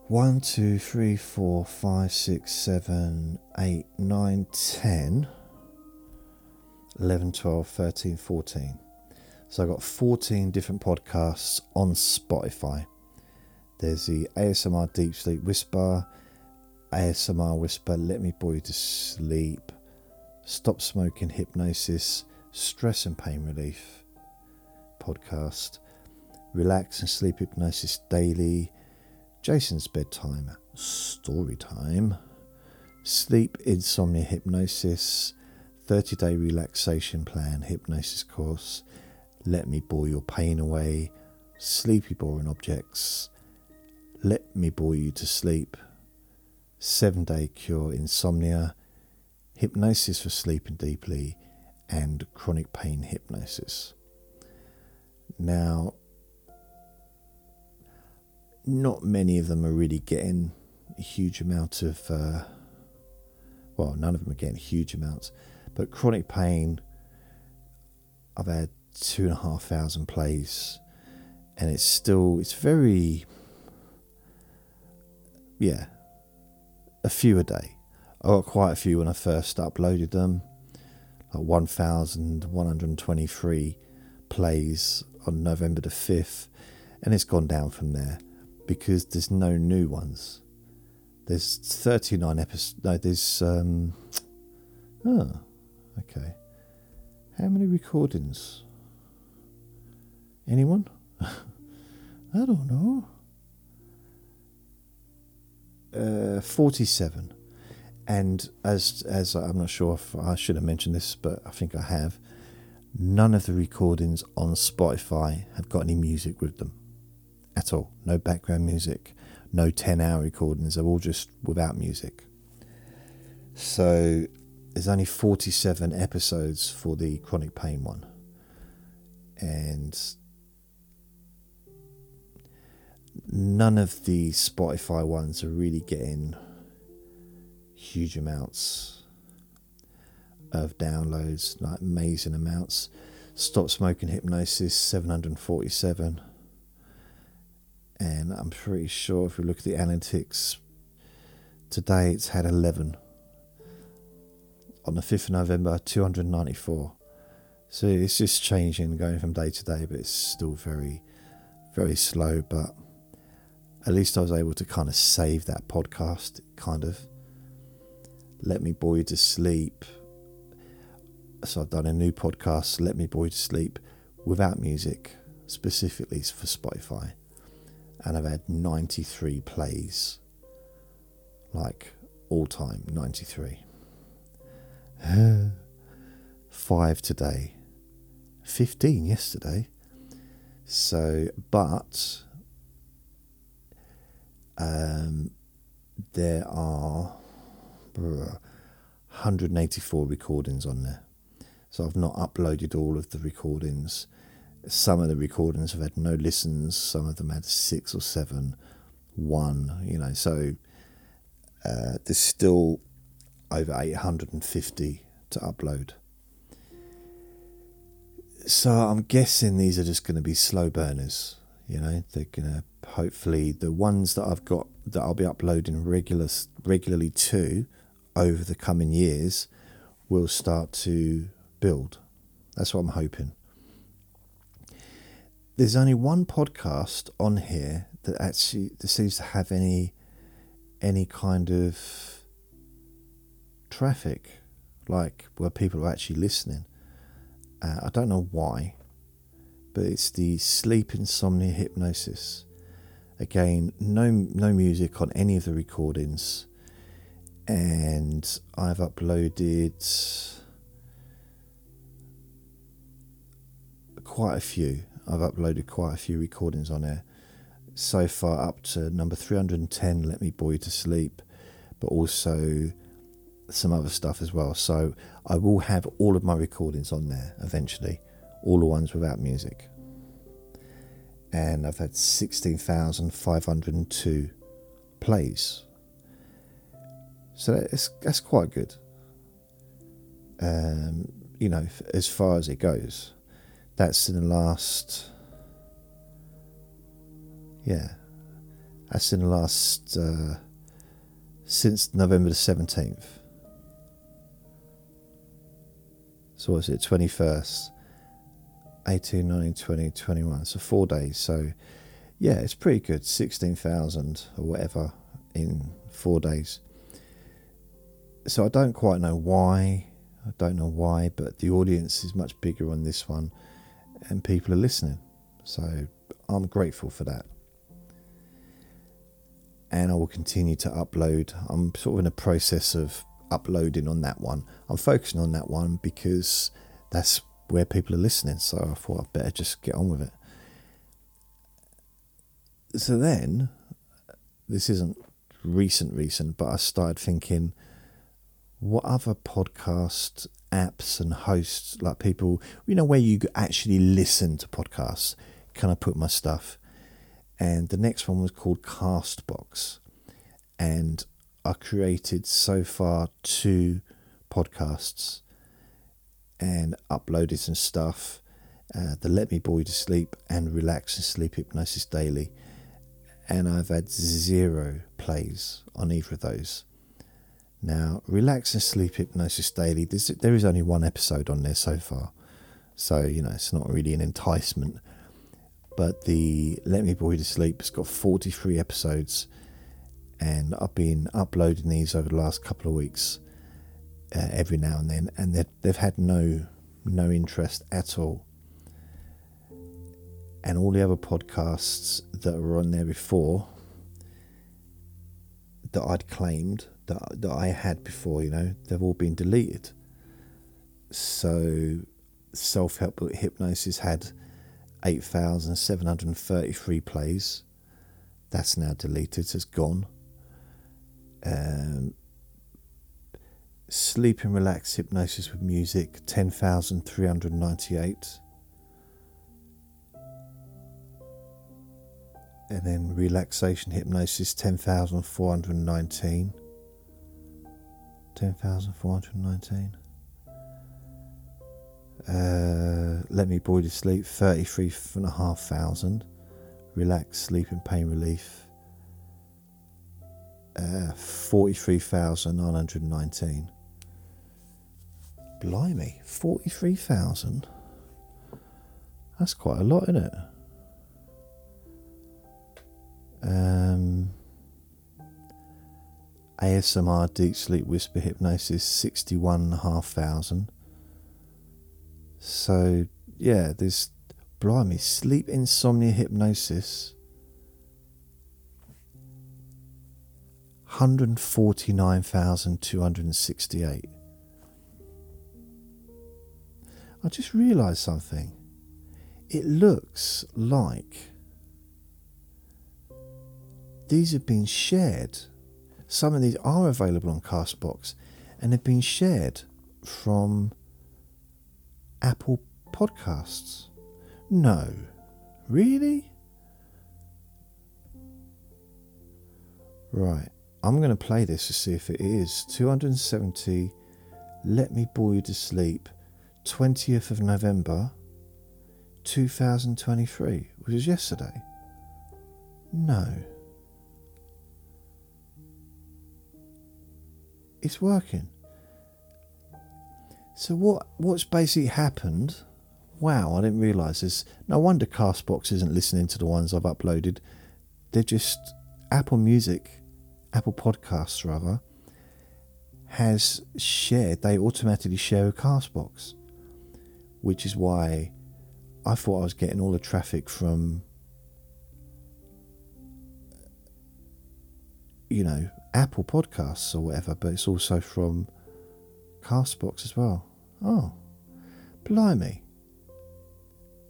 one, two, three, four, five, six, seven, eight, nine, ten, eleven, twelve, thirteen, fourteen. So I've got 14 different podcasts on Spotify. There's the ASMR Deep Sleep Whisper, ASMR Whisper, Let Me Bore You to Sleep, Stop Smoking Hypnosis, Stress and Pain Relief podcast, Relax and Sleep Hypnosis Daily, Jason's Bedtime Story Time, Sleep Insomnia Hypnosis, 30 Day Relaxation Plan Hypnosis Course, Let Me Bore Your Pain Away, Sleepy Boring Objects, Let Me Bore You to Sleep, 7 Day Cure Insomnia, Hypnosis for Sleeping Deeply, and Chronic Pain Hypnosis. Now, not many of them are really getting a huge amount of, uh, well, none of them are getting huge amounts, but Chronic Pain, I've had two and a half thousand plays, and it's still, it's very, yeah, a few a day. I got quite a few when I first uploaded them, like 1,123 plays on November the 5th, and it's gone down from there because there's no new ones. There's 39 episodes. No, there's. Um, oh, okay. How many recordings? Anyone? I don't know. Uh, 47 and as as I'm not sure if I should have mentioned this, but I think I have. None of the recordings on Spotify have got any music with them at all. No background music, no 10 hour recordings. They're all just without music. So there's only 47 episodes for the chronic pain one. And none of the Spotify ones are really getting huge amounts of downloads, like amazing amounts. Stop Smoking Hypnosis 747. And I'm pretty sure if we look at the analytics, today it's had 11. On the 5th of November, 294. So it's just changing, going from day to day, but it's still very, very slow. But at least I was able to kind of save that podcast, kind of let Me Bore You to Sleep. So I've done a new podcast, Let Me Bore You to Sleep, without music, specifically for Spotify. And I've had 93 plays. Like all time, 93. Five today, 15 yesterday. So, but um, there are 184 recordings on there. So I've not uploaded all of the recordings. Some of the recordings have had no listens, some of them had six or seven, one, you know, so uh, there's still over 850 to upload. So I'm guessing these are just going to be slow burners. You know, they're to hopefully the ones that I've got that I'll be uploading regular regularly to over the coming years will start to build. That's what I'm hoping. There's only one podcast on here that actually that seems to have any any kind of traffic, like where people are actually listening. Uh, I don't know why, but it's the sleep insomnia hypnosis. Again, no no music on any of the recordings and I've uploaded quite a few. I've uploaded quite a few recordings on there. So far, up to number 310, Let Me Bore You to Sleep, but also some other stuff as well. So I will have all of my recordings on there eventually, all the ones without music. And I've had 16,502 plays so that's that's quite good. Um, you know, as far as it goes, that's in the last. Yeah, that's in the last uh, since November the seventeenth. So was it twenty first? 18, 19, 20, 21. So four days. So yeah, it's pretty good. 16,000 or whatever in four days. So I don't quite know why. I don't know why, but the audience is much bigger on this one and people are listening. So I'm grateful for that. And I will continue to upload. I'm sort of in a process of uploading on that one. I'm focusing on that one because that's where people are listening. So I thought I'd better just get on with it. So then, this isn't recent, recent, but I started thinking, what other podcast apps and hosts, like people, you know, where you actually listen to podcasts, can I put my stuff? And the next one was called Castbox. And I created so far two podcasts and uploaded some stuff. Uh, the Let Me You to Sleep and Relax and Sleep Hypnosis Daily. And I've had zero plays on either of those. Now, Relax and Sleep Hypnosis Daily, there is only one episode on there so far. So, you know, it's not really an enticement. But the Let Me You to Sleep has got 43 episodes. And I've been uploading these over the last couple of weeks, uh, every now and then. And they've had no, no interest at all. And all the other podcasts that were on there before that I'd claimed that, that I had before, you know, they've all been deleted. So, self help hypnosis had 8,733 plays. That's now deleted, it's gone. Um, sleep and relax hypnosis with music 10,398. And then relaxation hypnosis 10,419. 10,419. Uh, let me you to sleep, 33,500. Relax, sleep and pain relief, uh, 43,919. Blimey, 43,000? That's quite a lot, isn't it? Um, ASMR Deep Sleep Whisper Hypnosis 61,500. So, yeah, there's blimey, sleep insomnia hypnosis 149,268. I just realised something. It looks like these have been shared some of these are available on Castbox and have been shared from Apple Podcasts. No. Really? Right. I'm going to play this to see if it is. 270 Let Me Bore You to Sleep, 20th of November 2023, which is yesterday. No. it's working. So what what's basically happened? Wow, I didn't realise this. No wonder Castbox isn't listening to the ones I've uploaded. They're just Apple Music, Apple Podcasts rather, has shared. They automatically share a Castbox, which is why I thought I was getting all the traffic from, you know, Apple Podcasts or whatever, but it's also from Castbox as well. Oh, blimey.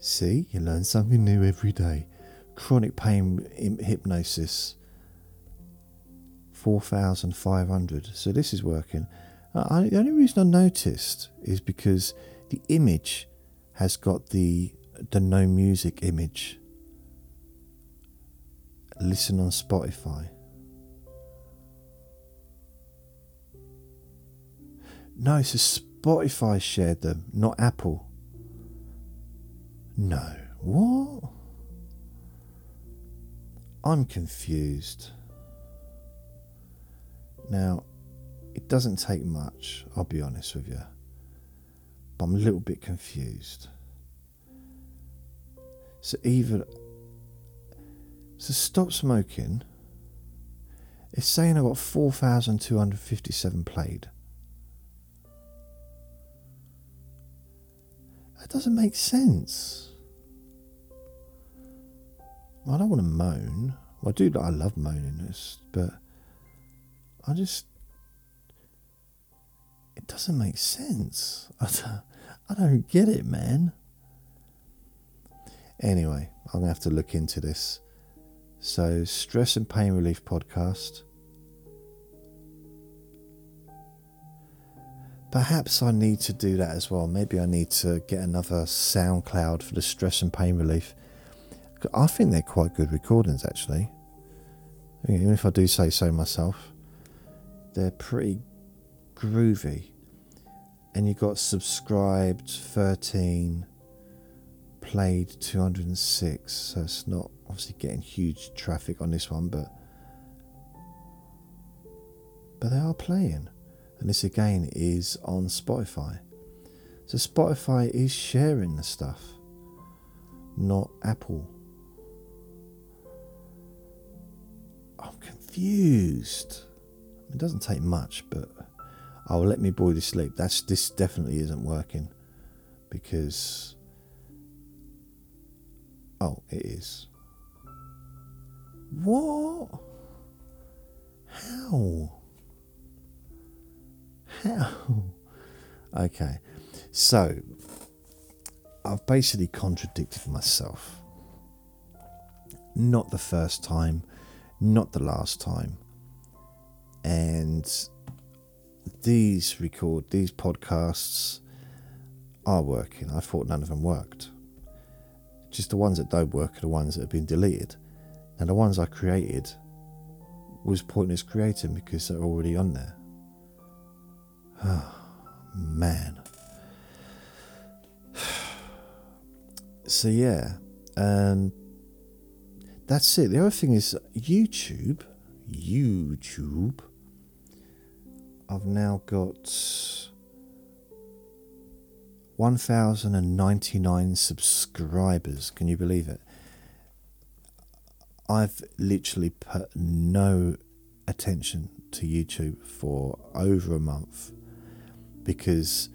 See, you learn something new every day. Chronic pain hypnosis, 4,500. So this is working. Uh, I, the only reason I noticed is because the image has got the the no music image. Listen on Spotify. No, so Spotify shared them, not Apple. No. What? I'm confused. Now, it doesn't take much, I'll be honest with you. But I'm a little bit confused. So even so, stop smoking. It's saying I got four thousand two hundred fifty-seven played. That doesn't make sense. I don't want to moan. Well, I do. I love moaning this, but I just it doesn't make sense. I don't, I don't get it, man. Anyway, I'm gonna have to look into this. So, stress and pain relief podcast. Perhaps I need to do that as well. Maybe I need to get another SoundCloud for the stress and pain relief. I think they're quite good recordings, actually. Even if I do say so myself, they're pretty groovy. And you got subscribed 13, played 206, so it's not obviously getting huge traffic on this one, but but they are playing. And this again is on Spotify. So Spotify is sharing the stuff, not Apple. I'm confused. It doesn't take much, but oh, let me boy to sleep. That's this definitely isn't working because oh, it is. What? How? How? Okay, so I've basically contradicted myself. Not the first time, not the last time. And these record, these podcasts are working. I thought none of them worked. Just the ones that don't work are the ones that have been deleted. And the ones I created was pointless creating because they're already on there. Oh, man. So, yeah. And that's it. The other thing is YouTube. YouTube. I've now got 1,099 subscribers. Can you believe it? I've literally put no attention to YouTube for over a month because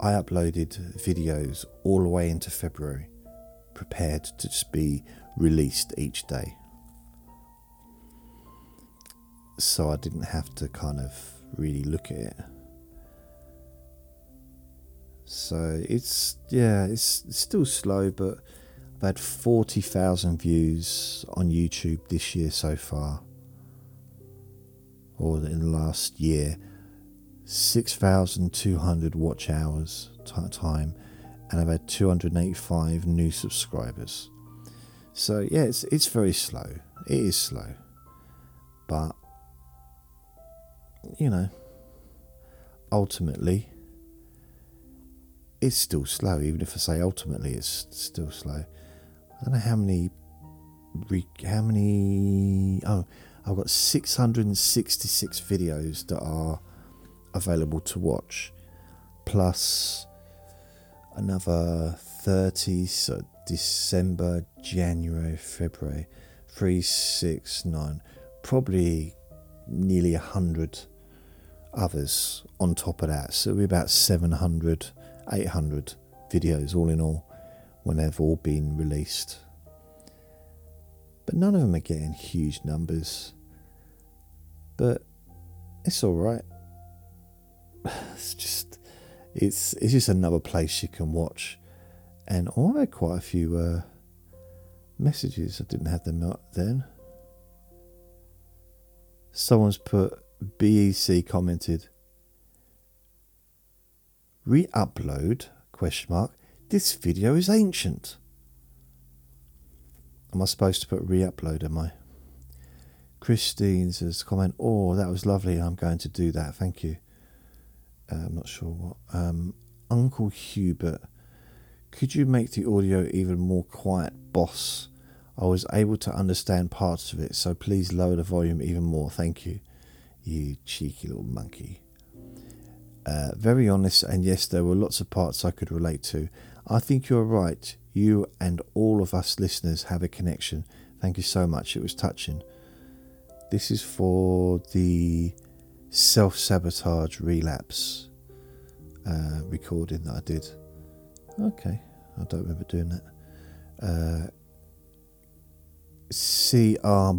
I uploaded videos all the way into February, prepared to just be released each day. So I didn't have to kind of really look at it. So it's yeah, it's, still slow, but I've had forty thousand views on YouTube this year so far, or in the last year, six thousand two hundred watch hours time, and I've had two hundred eighty-five new subscribers. So yeah, it's it's very slow. It is slow, but you know, ultimately, it's still slow. Even if I say ultimately, it's still slow. I don't know how many, how many. Oh, I've got 666 videos that are available to watch, plus another 30. So December, January, February, three, six, nine, probably nearly a hundred others on top of that. So it'll be about 700, 800 videos all in all when they've all been released. But none of them are getting huge numbers. But it's all right. It's just it's it's just another place you can watch. And I had quite a few uh, messages. I didn't have them up then. Someone's put BEC commented re-upload? question mark. This video is ancient. Am i supposed to put re-upload am i? Christine says comment oh that was lovely. I'm going to do that. Thank you. Uh, i'm not sure what um, uncle hubert could you make the audio even more quiet boss? I was able to understand parts of it so please lower the volume even more. Thank you you cheeky little monkey. Uh, very honest, and yes, there were lots of parts I could relate to. I think you're right. You and all of us listeners have a connection. Thank you so much. It was touching. This is for the self sabotage relapse uh, recording that I did. Okay, I don't remember doing that. Uh, CR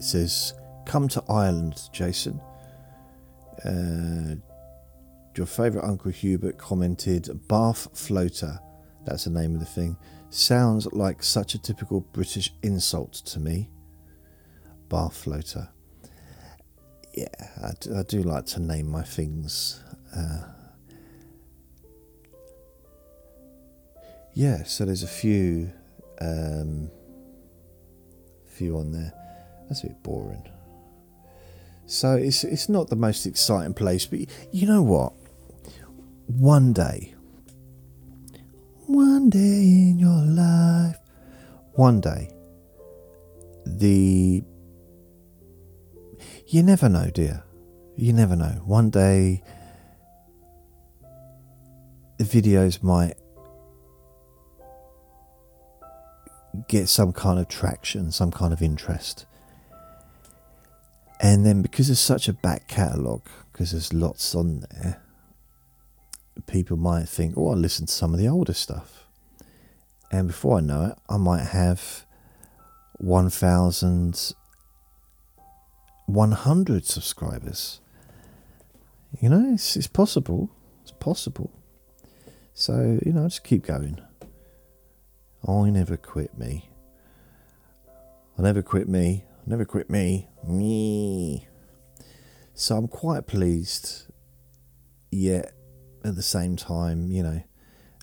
says, Come to Ireland, Jason. Uh, your favourite Uncle Hubert commented, Bath floater. That's the name of the thing. Sounds like such a typical British insult to me. Bath floater. Yeah, I do, I do like to name my things. Uh, yeah, so there's a few, um, few on there. That's a bit boring. So it's it's not the most exciting place, but you know what? One day, one day in your life, one day, the you never know, dear. You never know. One day, the videos might get some kind of traction, some kind of interest. And then because there's such a back catalogue, because there's lots on there, people might think, oh, I'll listen to some of the older stuff. And before I know it, I might have 1,100 subscribers. You know, it's, it's possible. It's possible. So, you know, I just keep going. I never quit me. I never quit me. I never quit me. Me. So I'm quite pleased, yet at the same time, you know,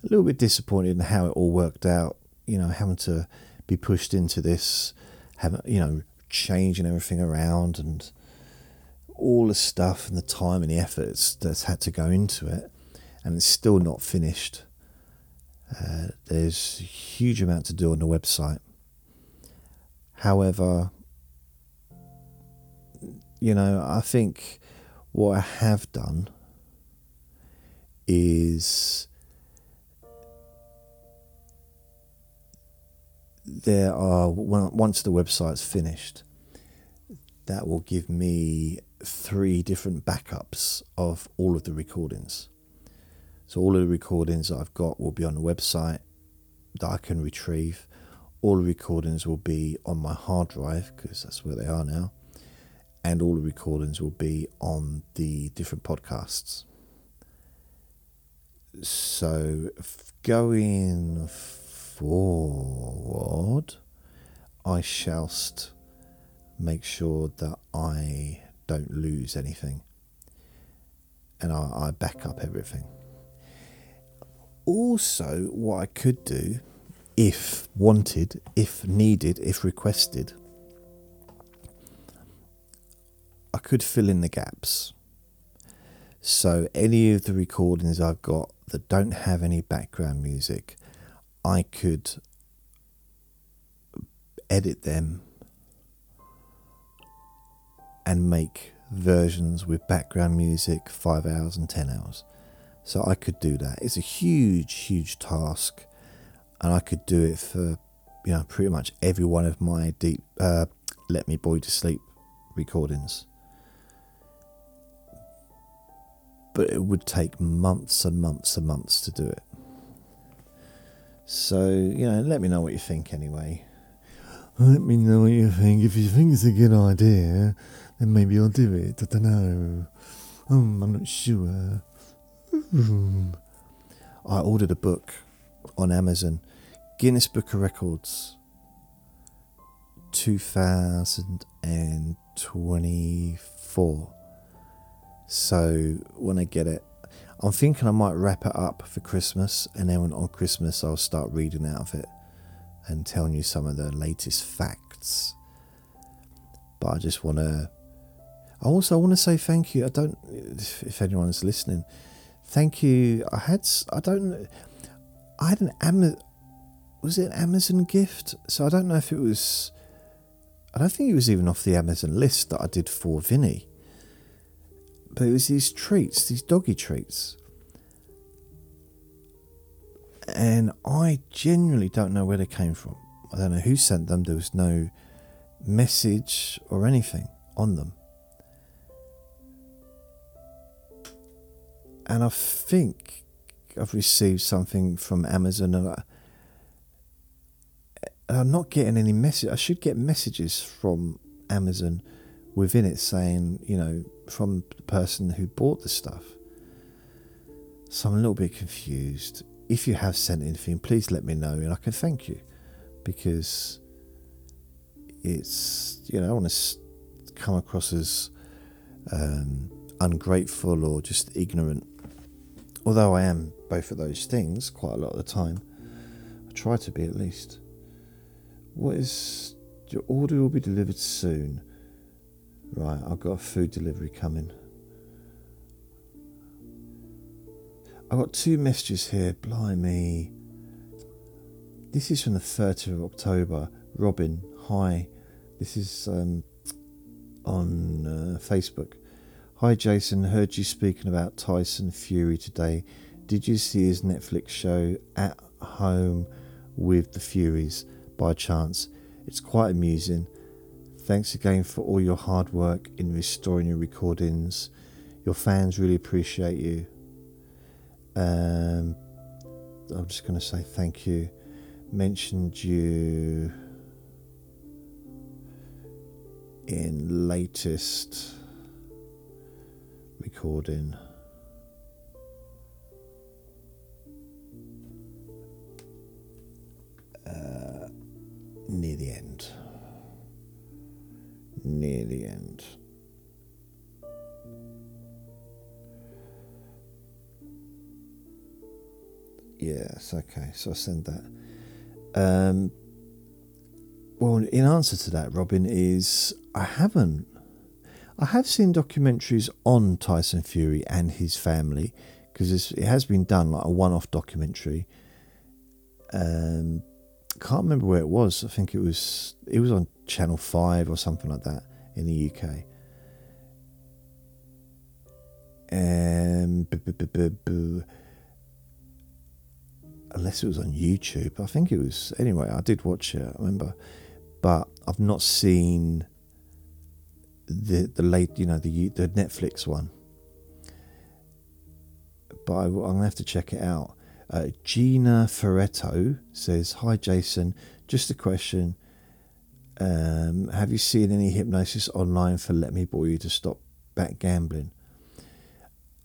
a little bit disappointed in how it all worked out. You know, having to be pushed into this, having you know, changing everything around and all the stuff and the time and the efforts that's had to go into it, and it's still not finished. Uh, there's a huge amount to do on the website. However, you know, I think what I have done is there are once the website's finished that will give me three different backups of all of the recordings so all of the recordings that I've got will be on the website that I can retrieve. All the recordings will be on my hard drive because that's where they are now. And all the recordings will be on the different podcasts. So going forward, I shall make sure that I don't lose anything and I, I back up everything also, what I could do, if wanted, if needed, if requested, I could fill in the gaps. So, any of the recordings I've got that don't have any background music, I could edit them and make versions with background music five hours and ten hours. So I could do that. It's a huge, huge task, and I could do it for you know pretty much every one of my deep uh, "Let Me Bore You to Sleep" recordings. But it would take months and months and months to do it. So you know, let me know what you think anyway. Let me know what you think. If you think it's a good idea, then maybe I'll do it. I don't know. Um, I'm not sure. I ordered a book on Amazon, Guinness Book of Records, 2024. So when I get it, I'm thinking I might wrap it up for Christmas, and then on Christmas I'll start reading out of it and telling you some of the latest facts. But I just want to. I also want to say thank you. I don't, if anyone's listening, Thank you. I had I don't I had an Amazon was it an Amazon gift? So I don't know if it was I don't think it was even off the Amazon list that I did for Vinny. But it was these treats, these doggy treats. and I genuinely don't know where they came from. I don't know who sent them. There was no message or anything on them. And I think I've received something from Amazon and I, I'm not getting any message. I should get messages from Amazon within it saying, you know, from the person who bought the stuff. So I'm a little bit confused. If you have sent anything, please let me know and I can thank you because it's, you know, I want to come across as um, ungrateful or just ignorant. Although I am both of those things quite a lot of the time. I try to be at least. What is your order will be delivered soon? Right, I've got a food delivery coming. I've got two messages here. Blimey. This is from the 30th of October. Robin, hi. This is um, on uh, Facebook. Hi, Jason. Heard you speaking about Tyson Fury today. Did you see his Netflix show At Home with the Furies by chance? It's quite amusing. Thanks again for all your hard work in restoring your recordings. Your fans really appreciate you. Um, I'm just going to say thank you. Mentioned you in latest recording. Uh, near the end. Near the end. Yes, okay, so I send that. Um, well, in answer to that, Robin, is I haven't. I have seen documentaries on Tyson Fury and his family because it has been done like a one-off documentary. Um, can't remember where it was. I think it was it was on Channel Five or something like that in the UK. Um, unless it was on YouTube. I think it was. Anyway, I did watch it. I remember, but I've not seen the the late, you know, the the Netflix one. But I, am gonna have to check it out. Uh, Gina Ferretto says, "Hi Jason, just a question. Um, have you seen any hypnosis online for Let Me Bore You to stop back gambling?"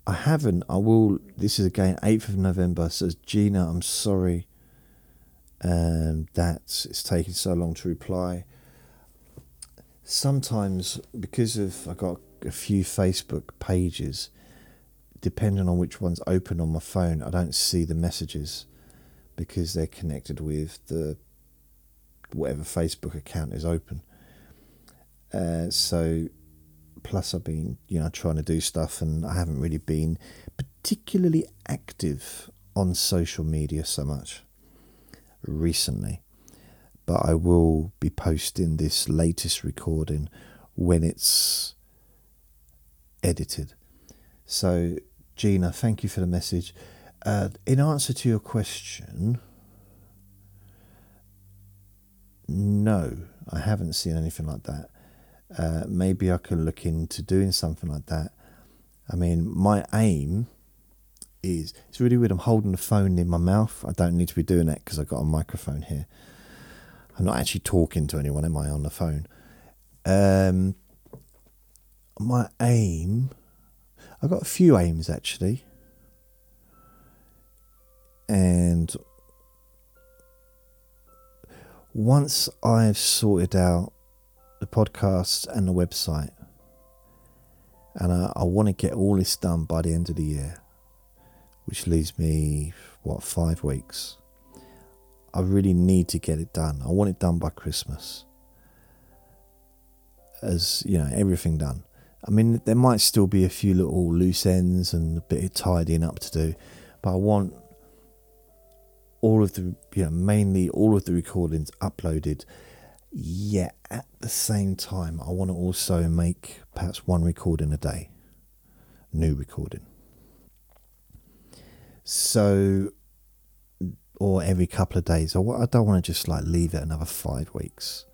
I haven't. I will. This is again 8th of November. Says Gina, I'm sorry um, that it's taken so long to reply. Sometimes, because of I got a few Facebook pages, depending on which one's open on my phone, I don't see the messages because they're connected with the whatever Facebook account is open. Uh, so plus I've been, you know, trying to do stuff and I haven't really been particularly active on social media so much recently. But I will be posting this latest recording when it's edited. So, Gina, thank you for the message. Uh, in answer to your question, no, I haven't seen anything like that uh, maybe I could look into doing something like that. I mean, my aim is it's really weird. I'm holding the phone in my mouth. I don't need to be doing that because I've got a microphone here. I'm not actually talking to anyone, am I, on the phone? Um, my aim, I've got a few aims actually. And once I've sorted out the podcast and the website. And I, I want to get all this done by the end of the year, which leaves me, what, five weeks. I really need to get it done. I want it done by Christmas. As, you know, everything done. I mean, there might still be a few little loose ends and a bit of tidying up to do, but I want all of the, you know, mainly all of the recordings uploaded Yet at the same time, I want to also make perhaps one recording a day, new recording. So or every couple of days. I don't want to just like leave it another five weeks.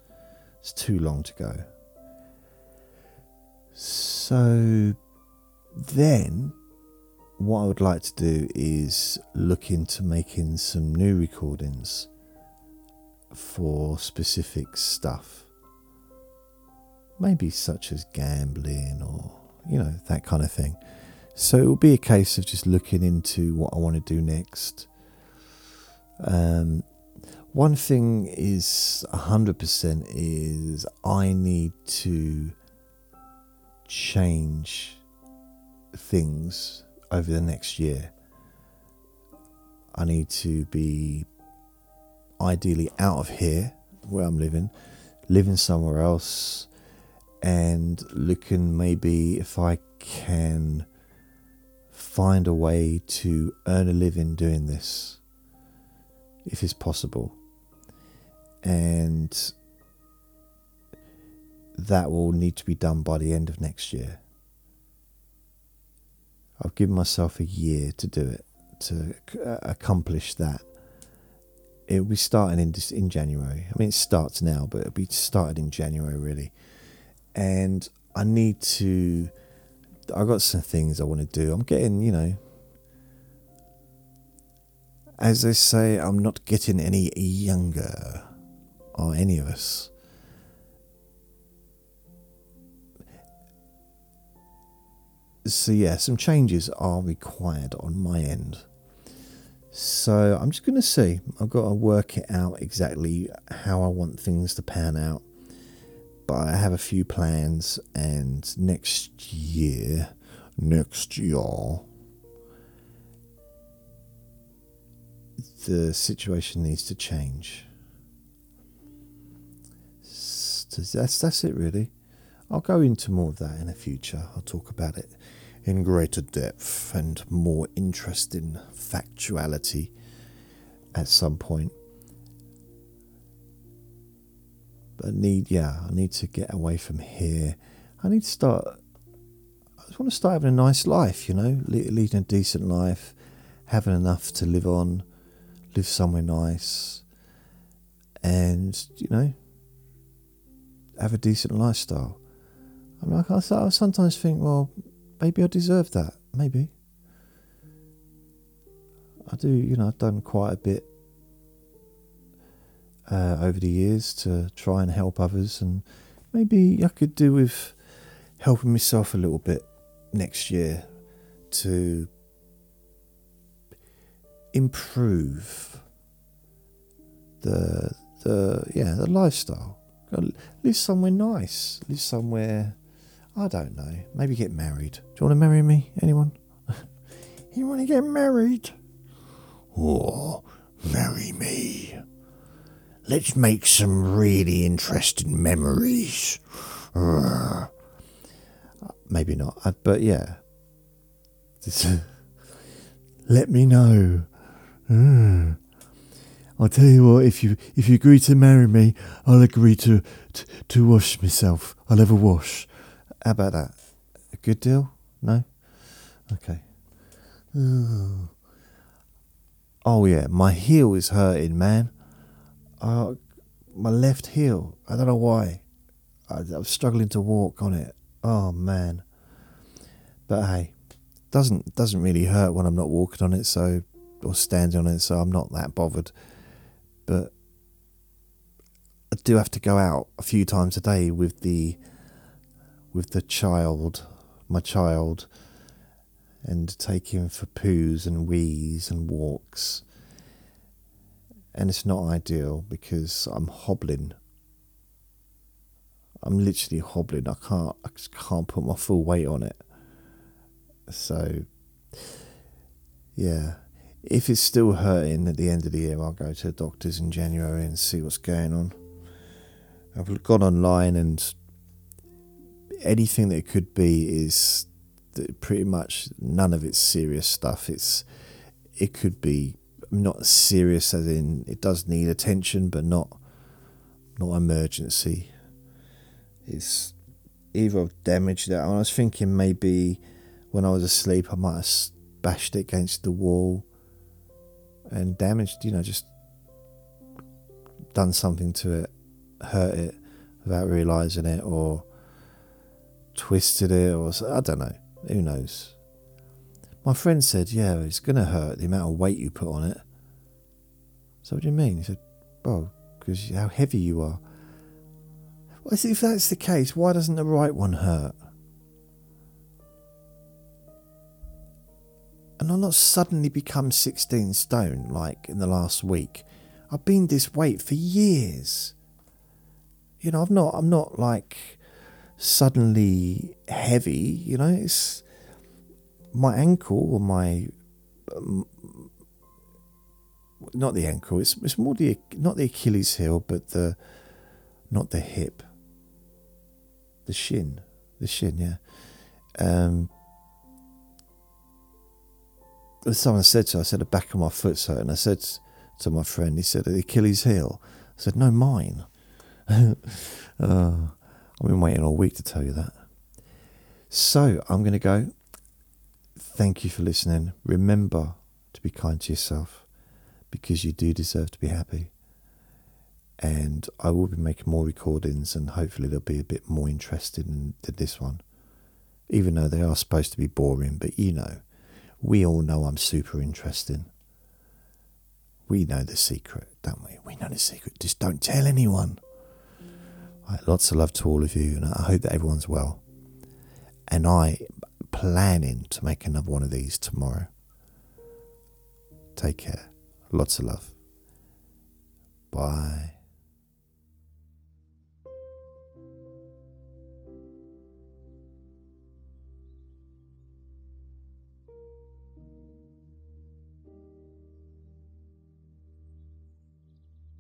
It's too long to go. So then, what I would like to do is look into making some new recordings for specific stuff. Maybe such as gambling or, you know, that kind of thing. So it will be a case of just looking into what I want to do next. Um, one thing is 100% is I need to change things over the next year. I need to be ideally out of here where I'm living, living somewhere else, and looking maybe if I can find a way to earn a living doing this, if it's possible. And that will need to be done by the end of next year. I've given myself a year to do it, to uh, accomplish that. It'll be starting in in January. I mean, it starts now, but it'll be started in January really. And I need to I got some things I want to do. I'm getting, you know, as they say, I'm not getting any younger, or any of us. So, yeah, some changes are required on my end. So, I'm just going to see. I've got to work it out exactly how I want things to pan out but I have a few plans, and next year, next year, the situation needs to change. So that's that's it really. I'll go into more of that in the future. I'll talk about it in greater depth and more interesting factuality at some point. But I need, yeah, I need to get away from here. I need to start. I just want to start having a nice life, you know, leading a decent life, having enough to live on, live somewhere nice, and you know, have a decent lifestyle. I'm like, I, I sometimes think, well, maybe I deserve that. Maybe. I do, you know, I've done quite a bit uh, over the years to try and help others, and maybe I could do with helping myself a little bit next year to improve the the yeah the lifestyle. Live somewhere nice. Live somewhere. I don't know. Maybe get married. Do you want to marry me? Anyone? you want to get married? Oh, marry me. Let's make some really interesting memories. Maybe not, uh, but yeah. Let me know. I'll tell you what. If you if you agree to marry me, I'll agree to to, to wash myself. I'll have a wash. How about that? A good deal? No. Okay. Oh yeah, my heel is hurting, man uh, my left heel. I don't know why. I, I was struggling to walk on it. Oh man. But hey, doesn't doesn't really hurt when I'm not walking on it, so or standing on it, so I'm not that bothered. But I do have to go out a few times a day with the with the child, my child, and take him for poos and wees and walks and it's not ideal because I'm hobbling. I'm literally hobbling. I can't. I can't put my full weight on it. So, yeah, if it's still hurting at the end of the year, I'll go to the doctors in January and see what's going on. I've gone online and anything that it could be is pretty much none of it's serious stuff. It's it could be not serious as in it does need attention, but not not emergency. It's either damaged that. I was thinking maybe when I was asleep, I might have bashed it against the wall and damaged, you know, just done something to it, hurt it without realizing it, or twisted it, or I don't know. Who knows? My friend said, "Yeah, it's gonna hurt the amount of weight you put on it." So what do you mean? He said, "Well, because how heavy you are." Well, if that's the case, why doesn't the right one hurt? And I've not suddenly become 16 stone like in the last week. I've been this weight for years. You know, I've not, I'm not like suddenly heavy, you know, it's my ankle or my, um, not the ankle, it's, it's more the, not the Achilles heel, but the, not the hip, the shin, the shin, yeah. Um, someone said to, I said the back of my foot's hurt, and I said to my friend, he said the Achilles heel. I said no, mine. uh, I've been waiting all week to tell you that. So I'm going to go. Thank you for listening. Remember to be kind to yourself because you do deserve to be happy. And I will be making more recordings, and hopefully they'll be a bit more interesting than this one. Even though they are supposed to be boring, but you know we all know I'm super interesting. We know the secret, don't we? We know the secret. Just don't tell anyone. Lots of love to all of you, and I hope that everyone's well. And I planning to make another one of these tomorrow. Take care. Lots of love. Bye.